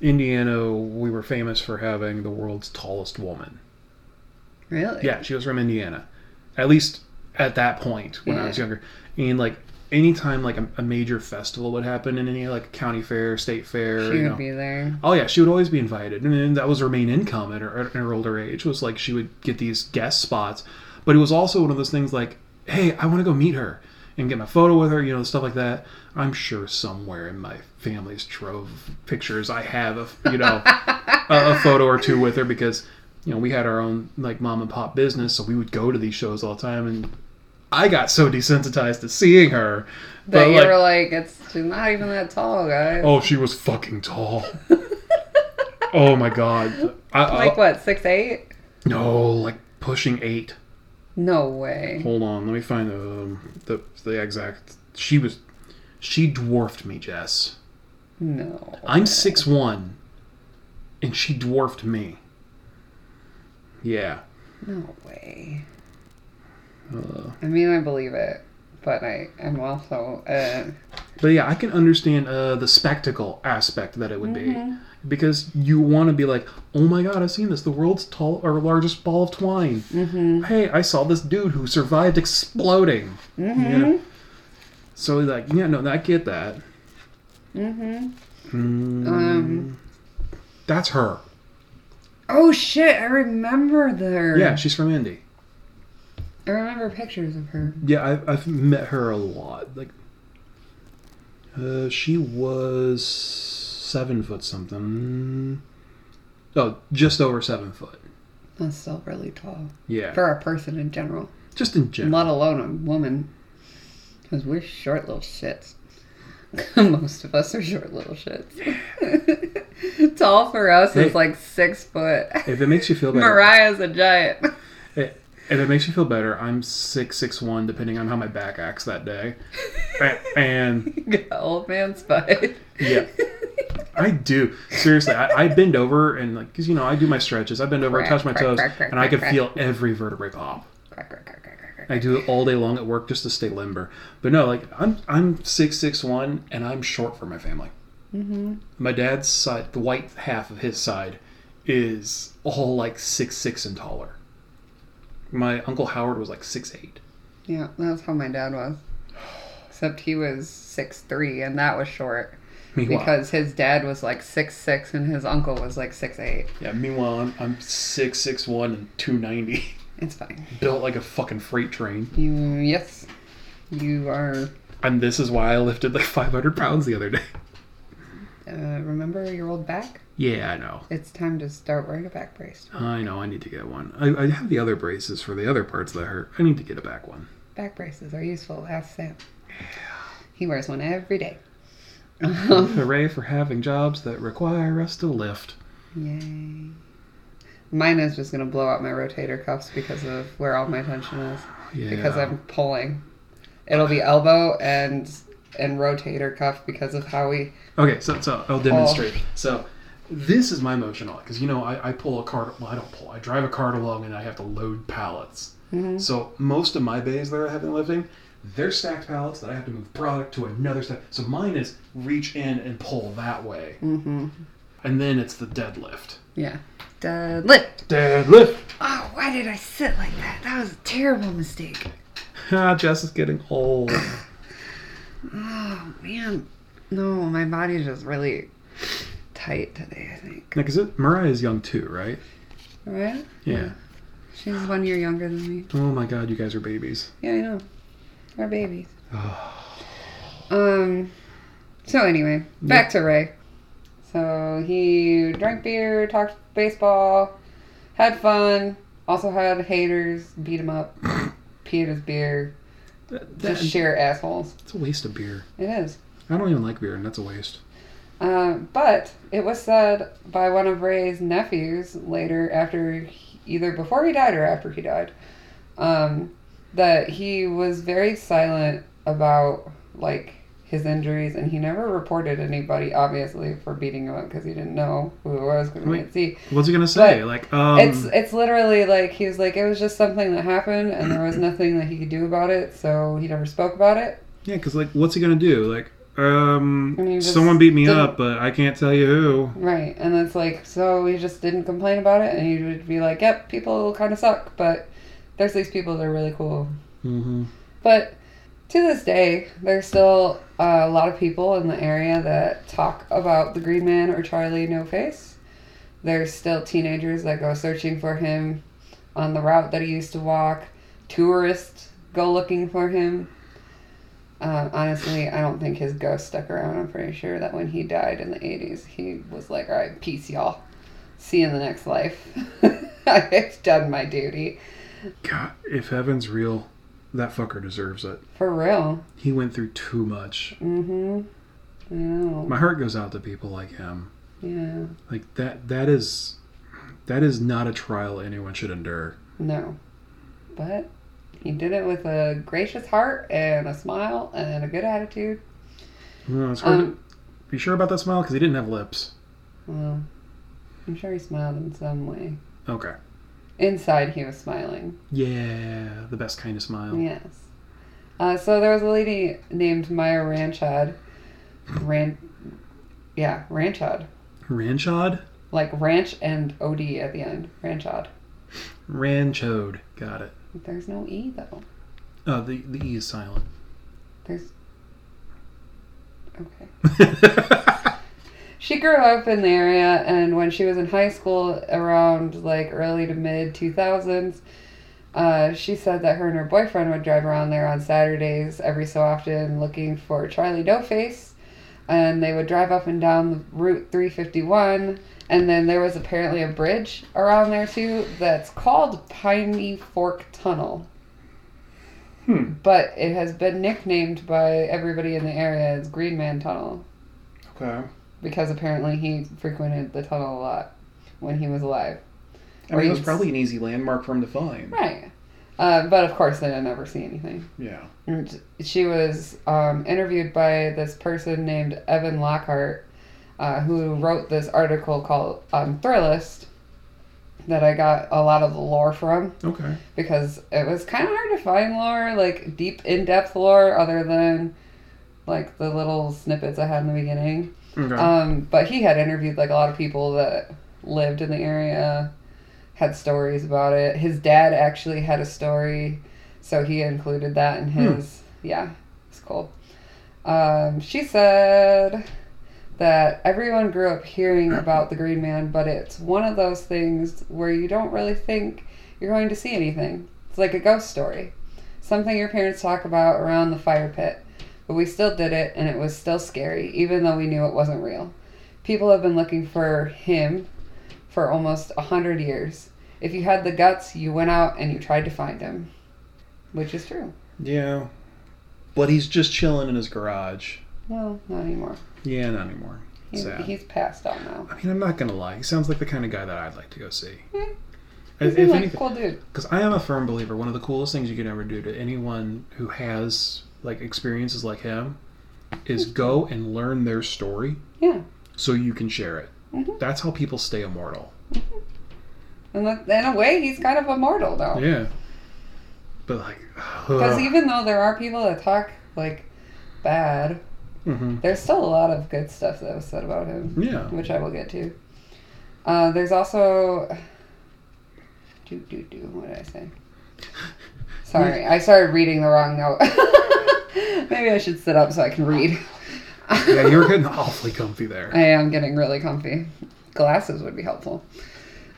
Indiana, we were famous for having the world's tallest woman. Really? Yeah, she was from Indiana. At least at that point when I was younger. And like anytime like a, a major festival would happen in any like county fair, state fair, She you would know. be there. Oh yeah, she would always be invited, and then that was her main income at her, at her older age. Was like she would get these guest spots, but it was also one of those things like, hey, I want to go meet her and get my photo with her, you know, stuff like that. I'm sure somewhere in my family's trove of pictures I have of you know a, a photo or two with her because you know we had our own like mom and pop business, so we would go to these shows all the time, and I got so desensitized to seeing her. That But you like, were like, it's she's not even that tall, guys. oh, she was fucking tall. oh my god. I, I- like uh, what, six eight? No, like pushing eight. No way. Hold on, let me find the um, the the exact. She was, she dwarfed me, Jess. No. I'm six one, and she dwarfed me. Yeah. No way. Uh, I mean, I believe it, but I am also. Uh, but yeah, I can understand uh, the spectacle aspect that it would Mm-hmm. be because you want to be like, oh my god, I've seen this. The world's tall or largest ball of twine. mm-hmm. Hey, I saw this dude who survived exploding. Mm-hmm. Yeah. So like, yeah, no, I get that. Mm-hmm. Mm, Um. that's her. Oh shit! I remember her. Yeah, she's from Indy. I remember pictures of her. Yeah, I've, I've met her a lot. Like, uh, she was seven foot something. Oh, just over seven foot. That's still really tall Yeah, for a person in general, just in general. let alone a woman. Because we're short little shits. Most of us are short little shits. Tall for us Hey. is like six foot. If it makes you feel better, Mariah's a giant. If it makes you feel better, I'm six six one, depending on how my back acts that day. And Old man spite. yeah, I do seriously. I, I bend over and like, cause you know, I do my stretches. I bend over, I touch my toes, and I can feel every vertebrae pop. I do it all day long at work just to stay limber. But no, like I'm I'm six six one and I'm short for my family. Mm-hmm. My dad's side, the white half of his side, is all like six six and taller. My uncle Howard was like six eight. Yeah, that's how my dad was. Except he was six three, and that was short Meanwhile, because his dad was like six six, and his uncle was like six eight. yeah, meanwhile I'm, I'm six six one and two ninety, It's fine. built like a fucking freight train. You yes, you are. And this is why I lifted like five hundred pounds the other day. Uh, remember your old back? Yeah, I know. It's time to start wearing a back brace. I know. I need to get one. I, I have the other braces for the other parts that hurt. I need to get a back one. Back braces are useful. Ask Sam. He wears one every day. Hooray for having jobs that require us to lift. Yay. Mine is just gonna blow out my rotator cuffs because of where all my tension is. Yeah. Because I'm pulling. It'll be elbow and and rotator cuff because of how we Okay, so, so I'll demonstrate. So this is my motion on because you know I, I pull a cart. Well, I don't pull. I drive a cart along and I have to load pallets. So most of my bays that are heavy lifting, they're stacked pallets that I have to move product to another stack. So mine is reach in and pull that way, mm-hmm. and then it's the deadlift. Yeah. Deadlift. Deadlift. Oh, why did I sit like that? That was a terrible mistake. Ah, Jess is getting old. Oh man. No, my body's just really tight today, I think. Because it Mariah is young too, right? Right? Yeah. She's one year younger than me. Oh my God, you guys are babies. Yeah, I know. We're babies. Um. So anyway, back to Ray. So he drank beer, talked baseball, had fun. Also had haters, beat him up, pee at his beer. That, Just that- sheer assholes. it's a waste of beer. It is. I don't even like beer, and that's a waste. Uh, but it was said by one of Ray's nephews later, after he, either before he died or after he died, um, that he was very silent about like his injuries, and he never reported anybody, obviously, for beating him up because he didn't know who it was going Wait. didn't see. What's he gonna say? like, um, it's it's literally like he was like it was just something that happened, and there was nothing that he could do about it, so he never spoke about it. yeah, because like, what's he gonna do? Like, um, just someone beat me up, but I can't tell you who. Right, and it's like so he just didn't complain about it, and he would be like, "Yep, people kind of suck, but there's these people that are really cool." Mm-hmm. But to this day, there's still uh, a lot of people in the area that talk about the Green Man or Charlie No Face. There's still teenagers that go searching for him on the route that he used to walk. Tourists go looking for him. Uh, honestly, I don't think his ghost stuck around. I'm pretty sure that when he died in the 80s, he was like, all right, peace, y'all. See you in the next life. I've done my duty. God, if heaven's real, that fucker deserves it. For real. He went through too much. Mm-hmm. Know. My heart goes out to people like him. Yeah. Like that. That is, that is not a trial anyone should endure. No. But he did it with a gracious heart and a smile and a good attitude. No, it's hard Um, to be sure about that smile because he didn't have lips. well, I'm sure he smiled in some way. Okay. Inside, he was smiling. Yeah, the best kind of smile. Yes. Uh, so there was a lady named Maya Ranchad. Ran, yeah, Ranchad. Ranchod? Like ranch and OD at the end. Ranchad. Ranchode. Got it. There's no E though. Oh, the, the E is silent. There's. Okay. She grew up in the area, and when she was in high school, around like early to mid 2000s, uh, she said that her and her boyfriend would drive around there on Saturdays every so often looking for Charlie No Face. And they would drive up and down the Route 351. And then there was apparently a bridge around there too that's called Piney Fork Tunnel. Hmm. But it has been nicknamed by everybody in the area as Green Man Tunnel. Okay. because apparently he frequented the tunnel a lot when he was alive. I mean, it was probably an easy landmark for him to find. Right. Uh, but of course, they didn't never see anything. Yeah. And she was um, interviewed by this person named Evan Lockhart, uh, who wrote this article called um, Thrillist that I got a lot of the lore from Okay. because it was kind of hard to find lore, like deep, in depth lore, other than like the little snippets I had in the beginning. Okay. Um, but he had interviewed like a lot of people that lived in the area, had stories about it. His dad actually had a story, so he included that in his. Yeah, it's cool. Um, she said that everyone grew up hearing about the Green Man, but it's one of those things where you don't really think you're going to see anything. It's like a ghost story, something your parents talk about around the fire pit. But we still did it, and it was still scary, even though we knew it wasn't real. People have been looking for him for almost a hundred years. If you had the guts, you went out and you tried to find him, which is true. yeah. But he's just chilling in his garage. No, not anymore. Yeah, not anymore. He's, Sad. he's passed out now. I mean, I'm not gonna lie. He sounds like the kind of guy that I'd like to go see. Hmm. If, He's if like anything, a cool dude. because I am a firm believer, one of the coolest things you can ever do to anyone who has like experiences like him is go and learn their story Yeah. so you can share it. Mhm. That's how people stay immortal. And in a way, he's kind of immortal, though. Yeah. But like, Because even though there are people that talk, like, bad, hmm there's still a lot of good stuff that was said about him. yeah, which I will get to. Uh, there's also. Do, do, do. What did I say? Sorry, I started reading the wrong note. Maybe I should sit up so I can read. yeah, you're getting awfully comfy there. I am getting really comfy. Glasses would be helpful.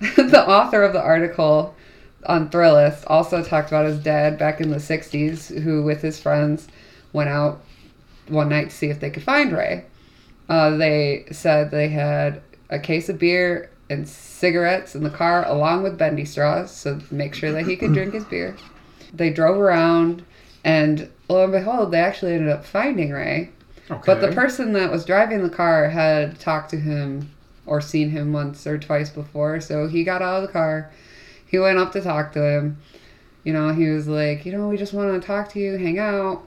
the author of the article on Thrillist also talked about his dad back in the 60s, who, with his friends, went out one night to see if they could find Ray. Uh, they said they had a case of beer and cigarettes in the car, along with bendy straws, so make sure that he could drink his beer. They drove around, and lo and behold, they actually ended up finding Ray. Okay. But the person that was driving the car had talked to him or seen him once or twice before. So he got out of the car. He went up to talk to him. You know, he was like, you know, we just want to talk to you, hang out.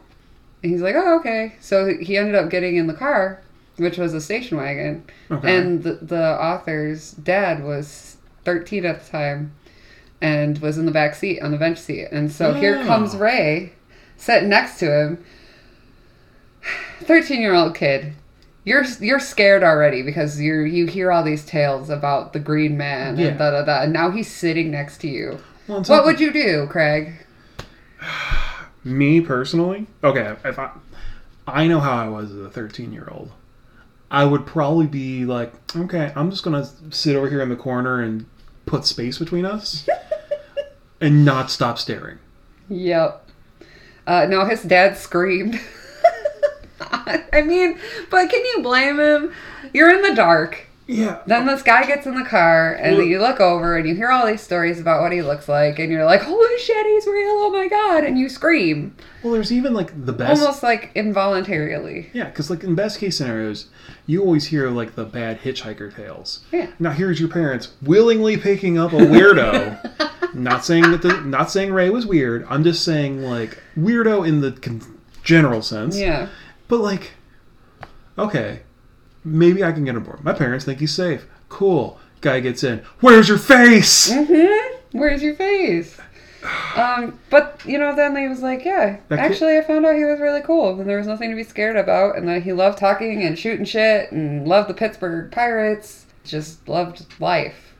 And he's like, oh, okay. So he ended up getting in the car, which was a station wagon. okay. And the, the author's dad was 13 at the time and was in the back seat on the bench seat. And so here comes Ray sitting next to him. 13 year old kid. You're you're scared already because you you hear all these tales about the green man Yeah. and da da da and now he's sitting next to you. Well, What would you do, Craig? Me personally, okay, if I, I know how I was as a 13 year old. I would probably be like, okay, I'm just gonna sit over here in the corner and put space between us, and not stop staring. Yep. Uh, no, his dad screamed. I mean, but can you blame him? You're in the dark. Yeah. Then this guy gets in the car, and Well- you look over, and you hear all these stories about what he looks like, and you're like, "Holy shit, he's real! Oh my god!" And you scream, Well, there's even like the best. almost like involuntarily. Yeah, because like in best case scenarios, you always hear like the bad hitchhiker tales. Yeah. Now here's your parents willingly picking up a weirdo. not saying that the not saying Ray was weird. I'm just saying like weirdo in the con- general sense. Yeah. But like, okay, maybe I can get on board. My parents think he's safe. Cool. Guy gets in. Where's your face? Mm-hmm. Where's your face? Um, but you know, then he was like, "Yeah, That kid- actually, I found out he was really cool, and there was nothing to be scared about, and that he loved talking and shooting shit, and loved the Pittsburgh Pirates, just loved life.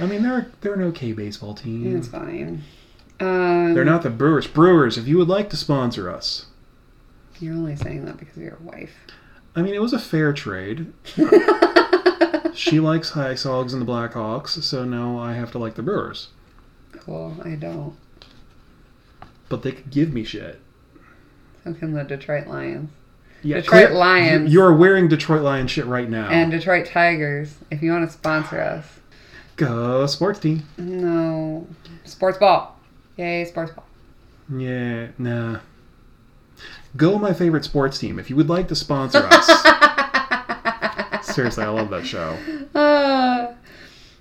I mean, they're they're an okay baseball team. It's fine. Um, They're not the Brewers. Brewers, if you would like to sponsor us. You're only saying that because of your wife. I mean, it was a fair trade. she likes White Sox and the Blackhawks, so now I have to like the Brewers. Cool. I don't. But they could give me shit. So can the Detroit Lions Yeah, Detroit clear- Lions. you- You're wearing Detroit Lions shit right now. and Detroit Tigers. If you want to sponsor us, Go sports team. no sports ball. Yay, sports ball. Yeah, nah. Go my favorite sports team if you would like to sponsor us. Seriously, I love that show. Uh,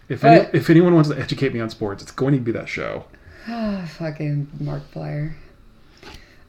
If any, if anyone wants to educate me on sports, it's going to be that show. ah, fucking Markiplier.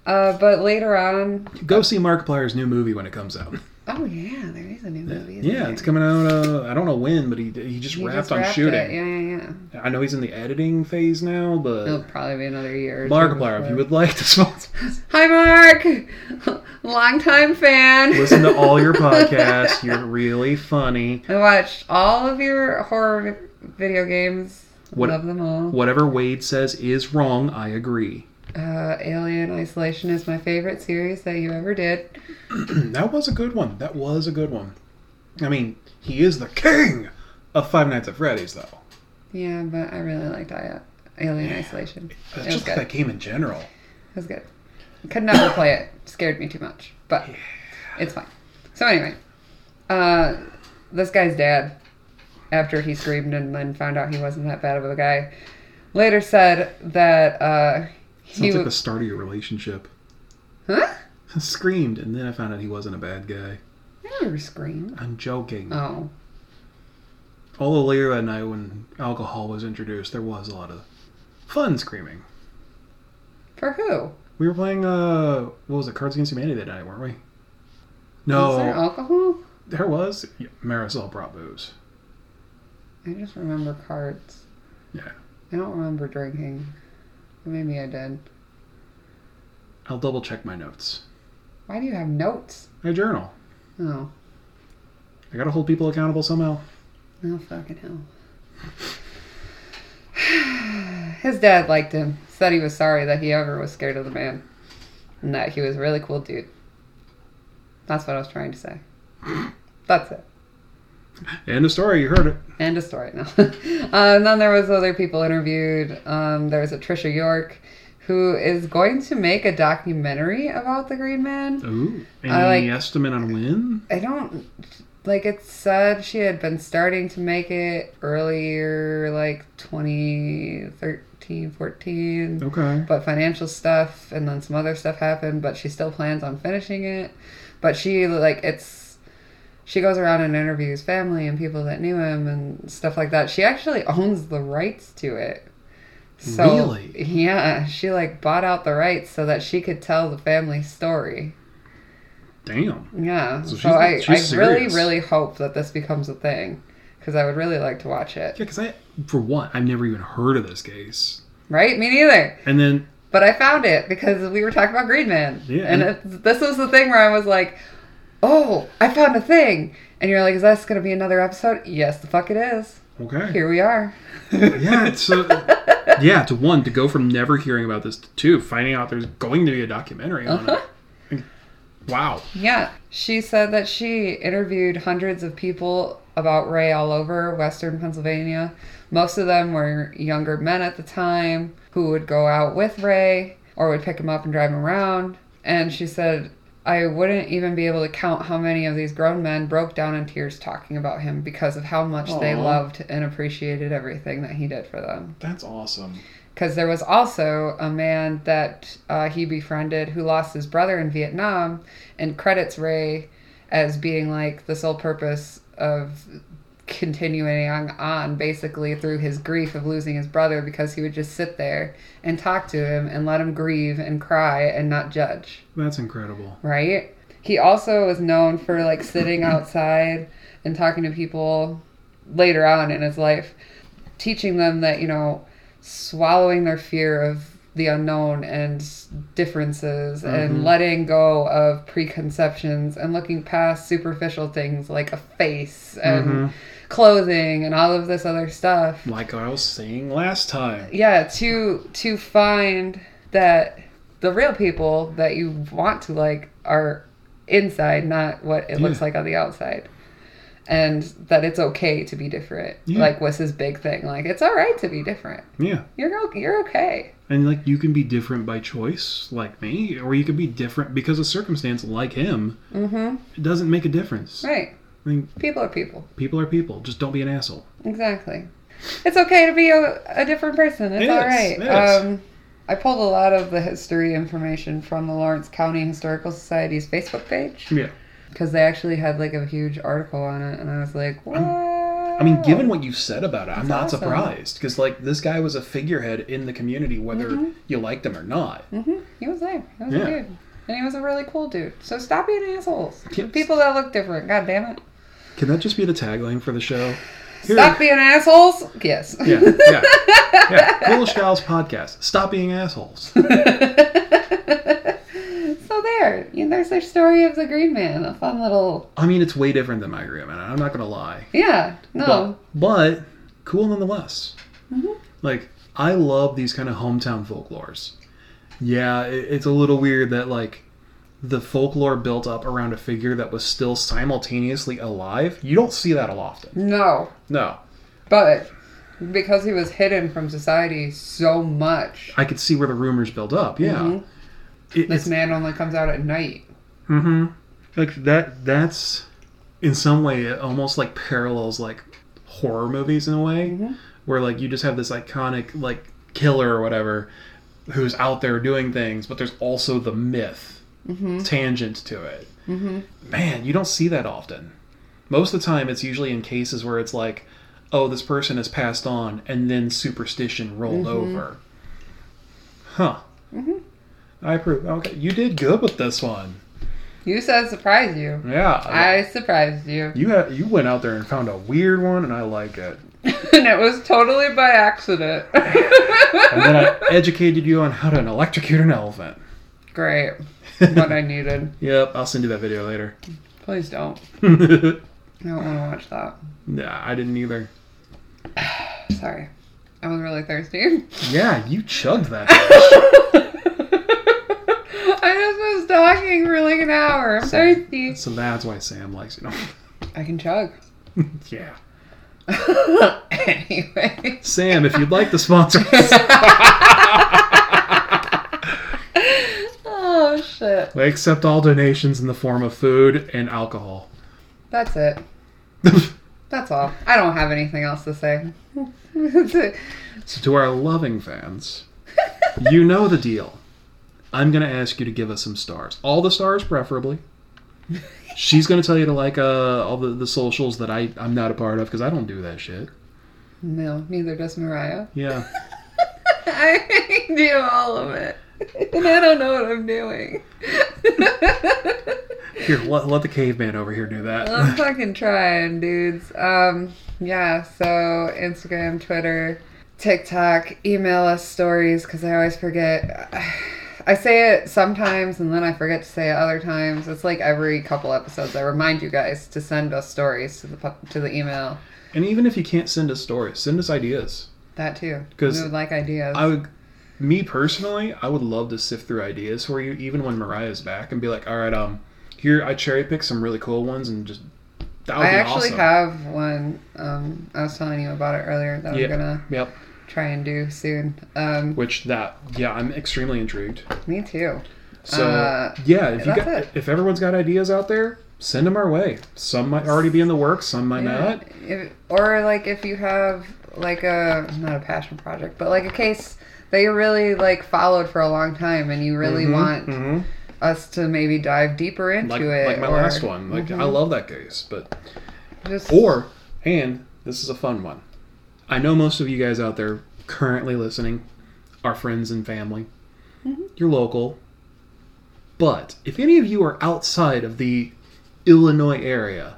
Uh, but later on, Go see Mark Markiplier's new movie when it comes out. oh yeah, there is a new movie. Yeah, it's coming out. Uh, I don't know when, but he he just He wrapped just on wrapped shooting. it. Yeah, yeah, yeah. I know he's in the editing phase now, but It'll probably be another year. Markiplier, if you would like to sponsor, Hi, Mark. Longtime fan. listen to all your podcasts. You're really funny. I watched all of your horror video games. What- Love them all. Whatever Wade says is wrong. I agree. Uh, Alien Isolation is my favorite series that you ever did. that was a good one. That was a good one. I mean, he is the king of Five Nights at Freddy's, though. Yeah, but I really liked I- Alien Isolation. It It's was just good. that game in general. It was good. Could never play it. Scared me too much. But it's fine. So anyway, uh, this guy's dad, after he screamed and then found out he wasn't that bad of a guy, later said that uh, he Sounds like w- the start of your relationship. huh? I screamed, and then I found out he wasn't a bad guy. I never screamed. I'm joking. Oh, Although later that night, when alcohol was introduced, there was a lot of fun screaming. for who? We were playing, uh, what was it, Cards Against Humanity that night, weren't we? Was No, there alcohol? there was. Yeah, Marisol brought booze. I just remember cards. Yeah. I don't remember drinking. Maybe I did. I'll double check my notes. Why do you have notes? My journal. Oh, I gotta hold people accountable somehow. oh fucking hell. His dad liked him. Said he was sorry that he ever was scared of the man, and that he was a really cool dude. That's what I was trying to say. That's it. End of story. You heard it. End of story now. uh, and then there was other people interviewed. Um, there was a Trisha York, who is going to make a documentary about the Green Man. Ooh. Any I like- estimate on when? I don't like it said she had been starting to make it earlier, like 2013, 14. Okay. But financial stuff and then some other stuff happened, but she still plans on finishing it. But she, like, it's. She goes around and interviews family and people that knew him and stuff like that. She actually owns the rights to it. So, Really? Yeah, she like bought out the rights so that she could tell the family story. Damn. Yeah. So So, I, I really, really hope that this becomes a thing because I would really like to watch it. Yeah, because I, for one, I've never even heard of this case. Right? Me neither. And then, But I found it because we were talking about Green Man. Yeah, And and- it, this was the thing where I was like, oh, I found a thing. And you're like, is this going to be another episode? Yes, the fuck it is. okay. Here we are. yeah, it's uh, yeah. To one, to go from never hearing about this to two, finding out there's going to be a documentary on Uh-huh. it. Wow. Yeah. She said that she interviewed hundreds of people about Ray all over Western Pennsylvania. Most of them were younger men at the time who would go out with Ray or would pick him up and drive him around. And she said, I wouldn't even be able to count how many of these grown men broke down in tears talking about him because of how much they loved and appreciated everything that he did for them That's awesome. because there was also a man that uh, he befriended who lost his brother in Vietnam and credits Ray as being like the sole purpose of continuing on, on basically through his grief of losing his brother because he would just sit there and talk to him and let him grieve and cry and not judge That's incredible. right? He also was known for like sitting outside and talking to people later on in his life, teaching them that, you know, swallowing their fear of the unknown and differences and Mhm. letting go of preconceptions and looking past superficial things like a face and Mhm. Clothing and all of this other stuff Like I was saying last time. yeah to to find that the real people that you want to like are inside not what it looks like on the outside and that it's okay to be different Yeah. like was his big thing like it's all right to be different Yeah. you're you're okay And like you can be different by choice, like me, or you can be different because of circumstance, like him. mm-hmm It doesn't make a difference. right I mean, people are people people are people. Just don't be an asshole. exactly it's okay to be a, a different person it's It all is, right it is. um I pulled a lot of the history information from the Lawrence County Historical Society's Facebook page. Yeah. because they actually had like a huge article on it, and I was like, what? I mean, given what you've said about it, I'm not awesome. surprised because like this guy was a figurehead in the community, whether Mm-hmm. you liked him or not. Mm-hmm. He was there. He was Yeah. a dude. And he was a really cool dude. So stop being assholes. Yes. People that look different. God damn it. Can that just be the tagline for the show? Here- Stop being assholes. Yes. Yeah, yeah, yeah. Gals podcast. Stop being assholes. so there. You know, there's their story of the Green Man. A fun little. I mean, it's way different than my Green Man. I'm not gonna lie. Yeah. No. But, but cool nonetheless. Mhm. Like I love these kind of hometown folklores. Yeah, it, it's a little weird that like the folklore built up around a figure that was still simultaneously alive. You don't see that a often. no. No, But because he was hidden from society so much, I could see where the rumors built up. Yeah, Mhm. It- this man only comes out at night. Mm-hmm. Like that. That's in some way it almost like parallels like horror movies in a way, Mhm. where like you just have this iconic like killer or whatever who's out there doing things, but there's also the myth Mm-hmm. tangent to it. Mm-hmm. Man, you don't see that often. Most of the time, it's usually in cases where it's like, oh, this person has passed on, and then superstition rolled over. Huh. Mhm. I approve. Okay, you did good with this one. You said surprise you. Yeah. I surprised you. You ha- you went out there and found a weird one, and I like it. and it was totally by accident. And then I educated you on how to electrocute an elephant. Great. What I needed. Yep, I'll send you that video later. Please don't. I don't want to watch that. Nah, I didn't either. Sorry. I was really thirsty. Yeah, you chugged that. I just was talking for like an hour. I'm thirsty. so that's why Sam likes you. Know. I can chug. yeah. anyway. Sam, if you'd like to sponsor us, shit. we accept all donations in the form of food and alcohol. That's it. That's all. I don't have anything else to say. So, to our loving fans, you know the deal. I'm going to ask you to give us some stars. All the stars, preferably. She's going to tell you to like uh, all the, the socials that I, I'm not a part of because I don't do that shit. No, neither does Mariah. Yeah. I do all of it. And I don't know what I'm doing. Here, let, let the caveman over here do that. I'm fucking trying, dudes. Um, yeah, so Instagram, Twitter, TikTok, email us stories because I always forget. I say it sometimes and then I forget to say it other times. It's like every couple episodes I remind you guys to send us stories to the to the email. And even if you can't send us stories, send us ideas. That too. Because we would like ideas. I would, me personally, I would love to sift through ideas for you, even when Mariah's back, and be like, all right, um, here I cherry pick some really cool ones, and just that would I be actually awesome. have one. Um, I was telling you about it earlier that Yeah. I'm gonna Yep. try and do soon. Um, Which that, yeah, I'm extremely intrigued. me too. So Uh, yeah, if you got, it. if everyone's got ideas out there, send them our way. Some might already be in the works, some might Yeah. not. If, or like if you have like a not a passion project, but like a case that you really like followed for a long time and you really Mhm, want mhm. us to maybe dive deeper into like it. like my or last one. Like I Mhm. love that case, but just Or, and this is a fun one. I know most of you guys out there currently listening are friends and family. Mhm. You're local. But if any of you are outside of the Illinois area,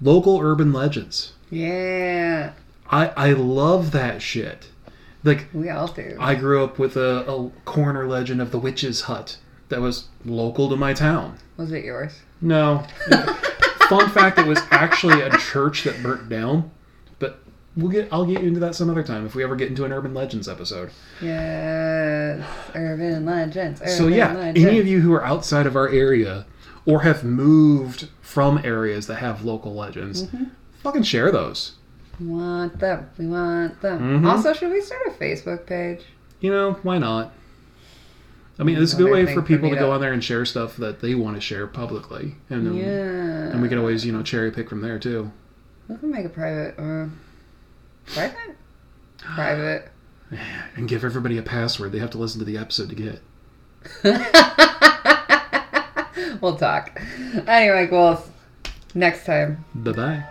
local urban legends. yeah, I, I love that shit. Like, we all do. I grew up with a, a corner legend of the witch's hut that was local to my town. Was it yours? No. Fun fact: it was actually a church that burnt down. But we'll get. I'll get into that some other time if we ever get into an urban legends episode. Yes, urban legends. Urban so yeah, legends. any of you who are outside of our area or have moved from areas that have local legends, Mm-hmm. fucking share those. Want them. We want them. Mhm. Also, should we start a Facebook page? You know why not? I mean, it's a good way for people to go on there and share stuff that they want to share publicly, and then, yeah. and we can always you know cherry pick from there too. We can make a private. Uh, private? Private. And give everybody a password they have to listen to the episode to get. we'll talk. Anyway, cool. Next time. Bye bye.